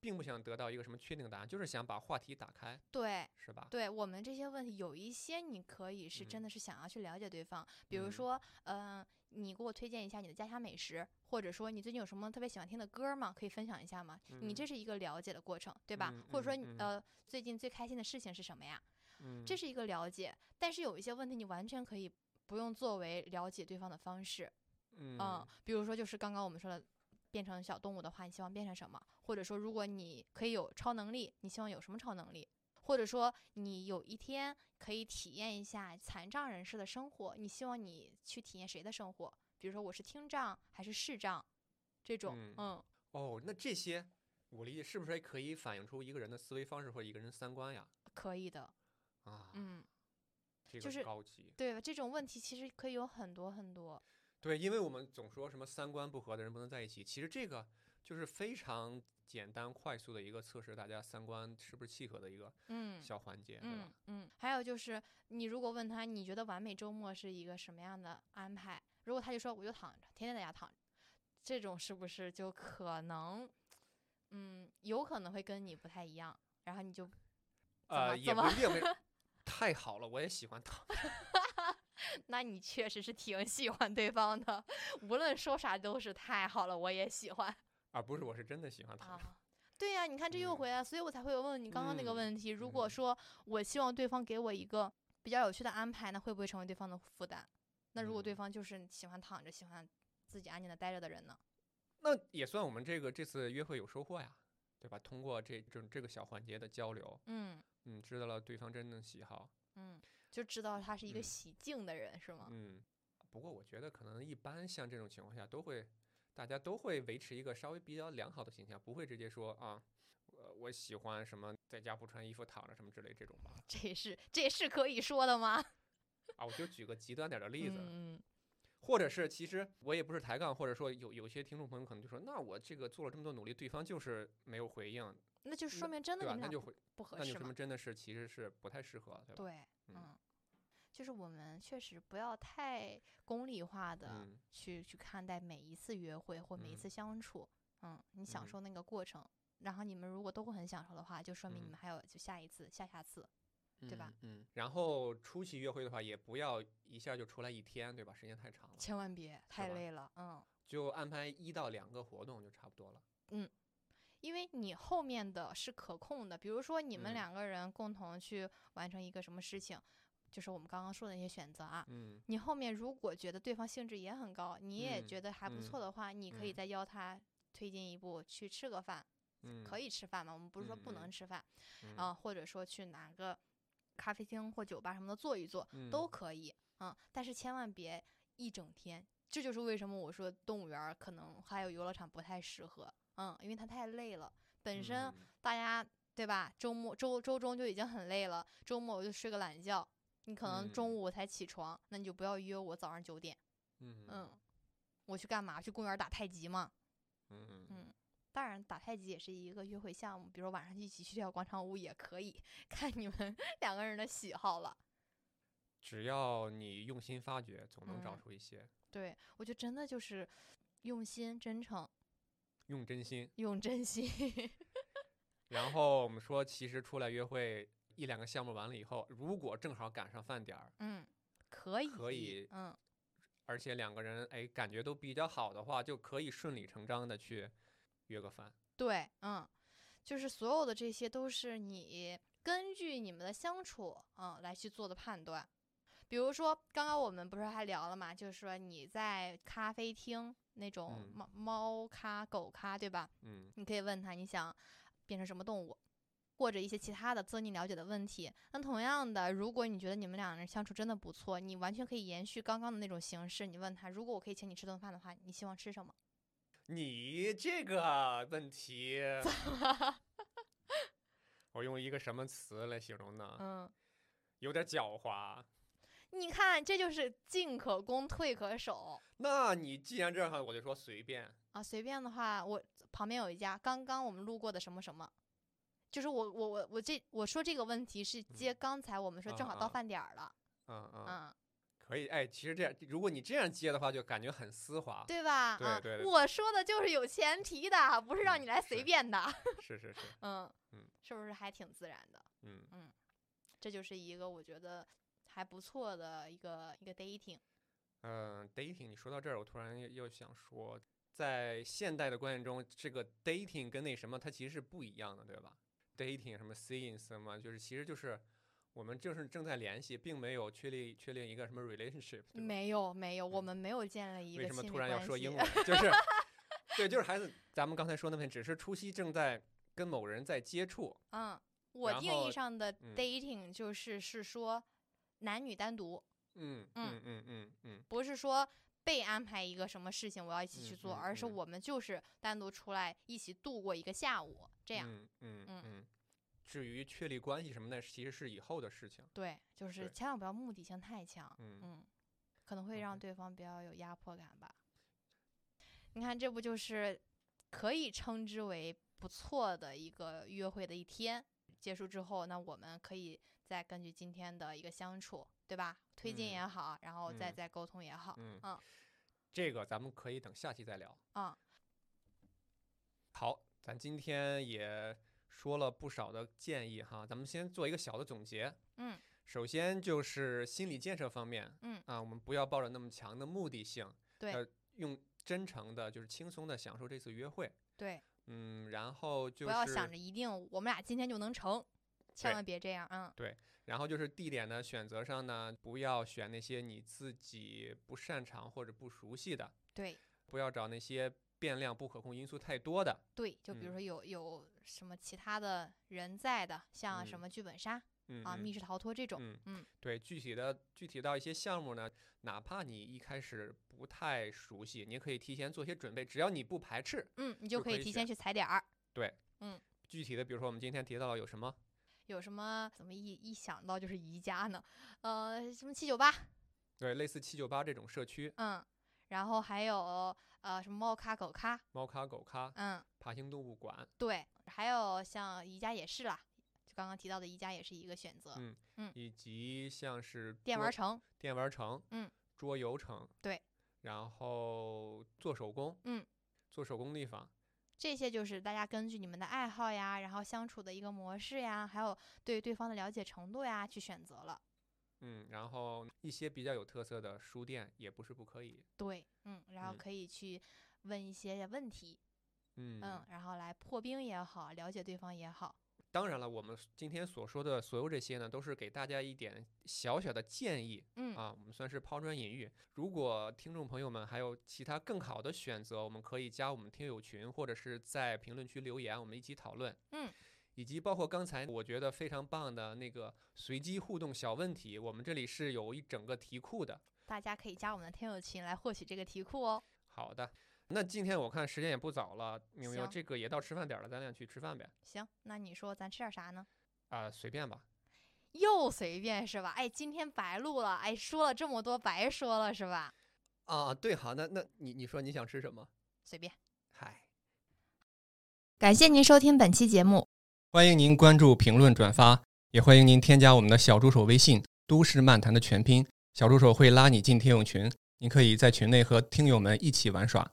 Speaker 2: 并不想得到一个什么确定答案，就是想把话题打开，
Speaker 1: 对
Speaker 2: 是吧？
Speaker 1: 对，我们这些问题有一些你可以是真
Speaker 2: 嗯
Speaker 1: 的是想要去了解对方，比如
Speaker 2: 嗯
Speaker 1: 说，嗯、你给我推荐一下你的家乡美食，或者说你最近有什么特别喜欢听的歌儿吗？可以分享一下吗？你
Speaker 2: 嗯
Speaker 1: 这是一个了解的过程，对吧？
Speaker 2: 嗯
Speaker 1: 或者说呃，最近最开心的事情是什么呀？
Speaker 2: 嗯，
Speaker 1: 这是一个了解，但是有一些问题你完全可以不用作为了解对方的方式，
Speaker 2: 嗯
Speaker 1: 嗯，比如说就是刚刚我们说的，变成小动物的话，你希望变成什么？或者说，如果你可以有超能力，你希望有什么超能力？或者说，你有一天可以体验一下残障人士的生活，你希望你去体验谁的生活？比如说，我是听障还是视障？这种，
Speaker 2: 嗯
Speaker 1: 嗯，
Speaker 2: 哦，那这些我理解是不是也可以反映出一个人的思维方式或者一个人三观呀？
Speaker 1: 可以的，
Speaker 2: 啊，
Speaker 1: 嗯，
Speaker 2: 这个
Speaker 1: 就是
Speaker 2: 高级。
Speaker 1: 对，这种问题其实可以有很多很多，
Speaker 2: 对，因为我们总说什么三观不合的人不能在一起，其实这个就是非常简单快速的一个测试大家三观是不是契合的一个
Speaker 1: 嗯，
Speaker 2: 小环节，对
Speaker 1: 嗯
Speaker 2: 吧？
Speaker 1: 嗯，还有就是，你如果问他你觉得完美周末是一个什么样的安排，如果他就说我就躺着，天天在家躺着，这种是不是就可能，嗯，有可能会跟你不太一样，然后你就
Speaker 2: 呃，也不一定。太好了，我也喜欢躺。
Speaker 1: 那你确实是挺喜欢对方的，无论说啥都是太好了，我也喜欢
Speaker 2: 啊不是我是真的喜欢他。
Speaker 1: 啊。对呀、你看这又
Speaker 2: 嗯
Speaker 1: 回来，所以我才会有问你刚刚那个
Speaker 2: 嗯
Speaker 1: 问题。如果
Speaker 2: 嗯
Speaker 1: 说我希望对方给我一个比较有趣的安排，那会不会成为对方的负担？那如果对
Speaker 2: 嗯
Speaker 1: 方就是喜欢躺着、喜欢自己安静的待着的人呢？
Speaker 2: 那也算我们这个这次约会有收获呀，对吧？通过这这这个小环节的交流，
Speaker 1: 嗯
Speaker 2: 嗯，知道了对方真正喜好，
Speaker 1: 嗯，就知道他是一个
Speaker 2: 嗯
Speaker 1: 喜静的人，是吗？
Speaker 2: 嗯。不过我觉得可能一般像这种情况下都会，大家都会维持一个稍微比较良好的形象，不会直接说啊，我我喜欢什么在家不穿衣服躺着什么之类这种吧。
Speaker 1: 这也是这也是可以说的吗？
Speaker 2: 啊，我就举个极端点儿的例子，
Speaker 1: 嗯
Speaker 2: 或者是其实我也不是抬杠，或者说有有些听众朋友可能就说，那我这个做了这么多努力，对方就是没有回应，
Speaker 1: 那就说明真的？你们俩不
Speaker 2: 那就会
Speaker 1: 不合适
Speaker 2: 那就说明。真的是其实是不太适合，对吧？
Speaker 1: 对，
Speaker 2: 嗯
Speaker 1: 嗯，就是我们确实不要太功利化的
Speaker 2: 嗯
Speaker 1: 去、去看待每一次约会或每一
Speaker 2: 嗯
Speaker 1: 次相处。嗯，你享
Speaker 2: 嗯
Speaker 1: 受那个过程，然后你们如果都很享受的话，就说明你
Speaker 2: 嗯
Speaker 1: 们还有就下一次、下下次。对吧
Speaker 2: 嗯？嗯。然后初期约会的话，也不要一下就出来一天，对吧？时间太长了。
Speaker 1: 千万别太累了。嗯
Speaker 2: 就安排一到两个活动就差不多了。
Speaker 1: 嗯因为你后面的是可控的，比如说你们
Speaker 2: 嗯
Speaker 1: 两个人共同去完成一个什么事情，就是我们刚刚说的那些选择啊。
Speaker 2: 嗯
Speaker 1: 你后面如果觉得对方兴致也很高，你也
Speaker 2: 嗯
Speaker 1: 觉得还不错
Speaker 2: 嗯
Speaker 1: 的话，你可以
Speaker 2: 嗯
Speaker 1: 再邀他推进一步去吃个饭，
Speaker 2: 嗯，
Speaker 1: 可以吃饭吗？我们不是说不能吃饭
Speaker 2: 嗯
Speaker 1: 啊、或者说去哪个咖啡厅或酒吧什么的坐一坐，都
Speaker 2: 嗯
Speaker 1: 可以。嗯，但是千万别一整天。这就是为什么我说动物园儿可能还有游乐场不太适合。嗯，因为它太累了，本身
Speaker 2: 嗯
Speaker 1: 大家对吧？周末周周中就已经很累了，周末我就睡个懒觉，你可能中午我才起床，那你就不要约我早上九点。
Speaker 2: 嗯
Speaker 1: 嗯，我去干嘛？去公园打太极嘛。
Speaker 2: 嗯
Speaker 1: 当然打太极也是一个约会项目，比如说晚上一起去跳广场舞也可以，看你们 两个人的喜好了。
Speaker 2: 只要你用心发掘，总能找
Speaker 1: 嗯
Speaker 2: 出一些
Speaker 1: 对我觉得真的就是用心、真诚、
Speaker 2: 用真心。
Speaker 1: 用真心。
Speaker 2: 然后我们说，其实出来约会一两个项目完了以后，如果正好赶上饭点儿，
Speaker 1: 嗯，可以，
Speaker 2: 可以
Speaker 1: 嗯，
Speaker 2: 而且两个人哎感觉都比较好的话，就可以顺理成章的去约个饭。
Speaker 1: 对，嗯，就是所有的这些都是你根据你们的相处，嗯，来去做的判断。比如说，刚刚我们不是还聊了嘛，就是说你在咖啡厅那种
Speaker 2: 嗯
Speaker 1: 猫猫咖、狗咖，对吧？
Speaker 2: 嗯
Speaker 1: 你可以问他你想变成什么动物，或者一些其他的增进了解的问题。那同样的，如果你觉得你们两个人相处真的不错，你完全可以延续刚刚的那种形式，你问他，如果我可以请你吃顿饭的话，你希望吃什么？
Speaker 2: 你这个问题，我用一个什么词来形容呢？
Speaker 1: 嗯，
Speaker 2: 有点狡猾。
Speaker 1: 你看，这就是进可攻，退可守
Speaker 2: 那你既然这样，我就说随便。
Speaker 1: 啊。随便的话，我旁边有一家刚刚我们路过的什么什么。就是我我我我这我说这个问题是接刚才我们说正好到饭点儿了，
Speaker 2: 嗯嗯，
Speaker 1: 嗯，
Speaker 2: 可以。哎，其实这样，如果你这样接的话，就感觉很丝滑。
Speaker 1: 对吧？啊
Speaker 2: 对对对
Speaker 1: 我说的就是有前提的，不是让
Speaker 2: 嗯
Speaker 1: 你来随便的。
Speaker 2: 是是是，
Speaker 1: 嗯
Speaker 2: 嗯
Speaker 1: 是不是还挺自然的？
Speaker 2: 嗯
Speaker 1: 这就是一个我觉得还不错的一个一个 dating。
Speaker 2: 嗯，dating，你说到这儿，我突然又又想说，在现代的观念中，这个 dating 跟那什么，它其实是不一样的，对吧？dating 什么 seeing 什么，就是其实就是我们正是正在联系，并没有确立确立一个什么 relationship，
Speaker 1: 没有没有，我
Speaker 2: 嗯
Speaker 1: 们没有建立一个
Speaker 2: 为什么突然要说英文？就是对，就是孩子，咱们刚才说那篇，只是初期正在跟某人在接触，
Speaker 1: 嗯，我定义上的
Speaker 2: 嗯
Speaker 1: dating 就是是说男女单独，
Speaker 2: 嗯
Speaker 1: 嗯
Speaker 2: 嗯嗯嗯嗯
Speaker 1: 不是说被安排一个什么事情我要一起去做，
Speaker 2: 嗯嗯嗯
Speaker 1: 而是我们就是单独出来一起度过一个下午，这样。
Speaker 2: 嗯嗯
Speaker 1: 嗯
Speaker 2: 嗯。至于确立关系什么的，其实是以后的事情。
Speaker 1: 对，就是千万不要目的性太强，
Speaker 2: 嗯
Speaker 1: 嗯，可能会让对方比较有压迫感吧。你看，这不就是可以称之为不错的一个约会的一天。结束之后，那我们可以再根据今天的一个相处，对吧？推进
Speaker 2: 嗯
Speaker 1: 也好，然后再
Speaker 2: 嗯
Speaker 1: 再沟通也好，
Speaker 2: 嗯
Speaker 1: 嗯
Speaker 2: 这个咱们可以等下期再聊。
Speaker 1: 啊，
Speaker 2: 好，咱今天也说了不少的建议哈，咱们先做一个小的总结。
Speaker 1: 嗯。
Speaker 2: 首先就是心理建设方面，
Speaker 1: 嗯。
Speaker 2: 啊，我们不要抱着那么强的目的性，
Speaker 1: 对。
Speaker 2: 要用真诚的，就是轻松的享受这次约会。
Speaker 1: 对，
Speaker 2: 嗯，然后就是
Speaker 1: 不要想着一定我们俩今天就能成，千万别这样啊，嗯，
Speaker 2: 然后就是地点的选择上呢，不要选那些你自己不擅长或者不熟悉的，
Speaker 1: 对。
Speaker 2: 不要找那些变量不可控因素太多的。
Speaker 1: 对，就比如
Speaker 2: 嗯
Speaker 1: 说有有什么其他的人在的，像什
Speaker 2: 嗯
Speaker 1: 么剧本杀啊、密室逃脱这种，
Speaker 2: 嗯
Speaker 1: 嗯
Speaker 2: 对，具体的具体到一些项目呢，哪怕你一开始不太熟悉，你可以提前做些准备，只要你不排斥。
Speaker 1: 嗯，你就
Speaker 2: 可以
Speaker 1: 提前去踩点儿。
Speaker 2: 对，嗯具体的，比如说我们今天提到了有什么？
Speaker 1: 有什么怎么一一想到就是宜家呢？呃，什么七九八，
Speaker 2: 对，类似七九八这种社区，
Speaker 1: 嗯，然后还有呃什么猫咖、狗咖，
Speaker 2: 猫咖、狗咖、
Speaker 1: 嗯，
Speaker 2: 爬行动物馆，
Speaker 1: 对，还有像宜家也是啦，就刚刚提到的宜家也是一个选择。
Speaker 2: 嗯
Speaker 1: 嗯
Speaker 2: 以及像是
Speaker 1: 电玩城，
Speaker 2: 电玩城，
Speaker 1: 嗯，
Speaker 2: 桌游城，
Speaker 1: 对，
Speaker 2: 然后做手工，
Speaker 1: 嗯，
Speaker 2: 做手工地方，
Speaker 1: 这些就是大家根据你们的爱好呀，然后相处的一个模式呀，还有对对方的了解程度呀，去选择了。
Speaker 2: 嗯，然后一些比较有特色的书店也不是不可以。
Speaker 1: 对，嗯，然后
Speaker 2: 嗯
Speaker 1: 可以去问一些问题，
Speaker 2: 嗯
Speaker 1: 嗯，然后来破冰也好，了解对方也好。
Speaker 2: 当然了，我们今天所说的所有这些呢，都是给大家一点小小的建议
Speaker 1: 嗯，
Speaker 2: 啊，我们算是抛砖引玉。如果听众朋友们还有其他更好的选择，我们可以加我们听友群，或者是在评论区留言，我们一起讨论。
Speaker 1: 嗯，
Speaker 2: 以及包括刚才我觉得非常棒的那个随机互动小问题，我们这里是有一整个题库的。
Speaker 1: 大家可以加我们的听友群来获取这个题库哦。
Speaker 2: 好的，那今天我看时间也不早了，明明
Speaker 1: 行
Speaker 2: 这个也到吃饭点儿了，咱俩去吃饭呗。
Speaker 1: 行，那你说咱吃点啥呢？
Speaker 2: 啊、随便吧。
Speaker 1: 又随便是吧？哎，今天白录了，哎，说了这么多白说了是吧？
Speaker 2: 啊，对，好，那那你你说你想吃什么？
Speaker 1: 随便。
Speaker 2: 嗨，
Speaker 1: 感谢您收听本期节目，
Speaker 2: 欢迎您关注、评论、转发，也欢迎您添加我们的小助手微信“都市漫谈”的全拼，小助手会拉你进听友群，您可以在群内和听友们一起玩耍。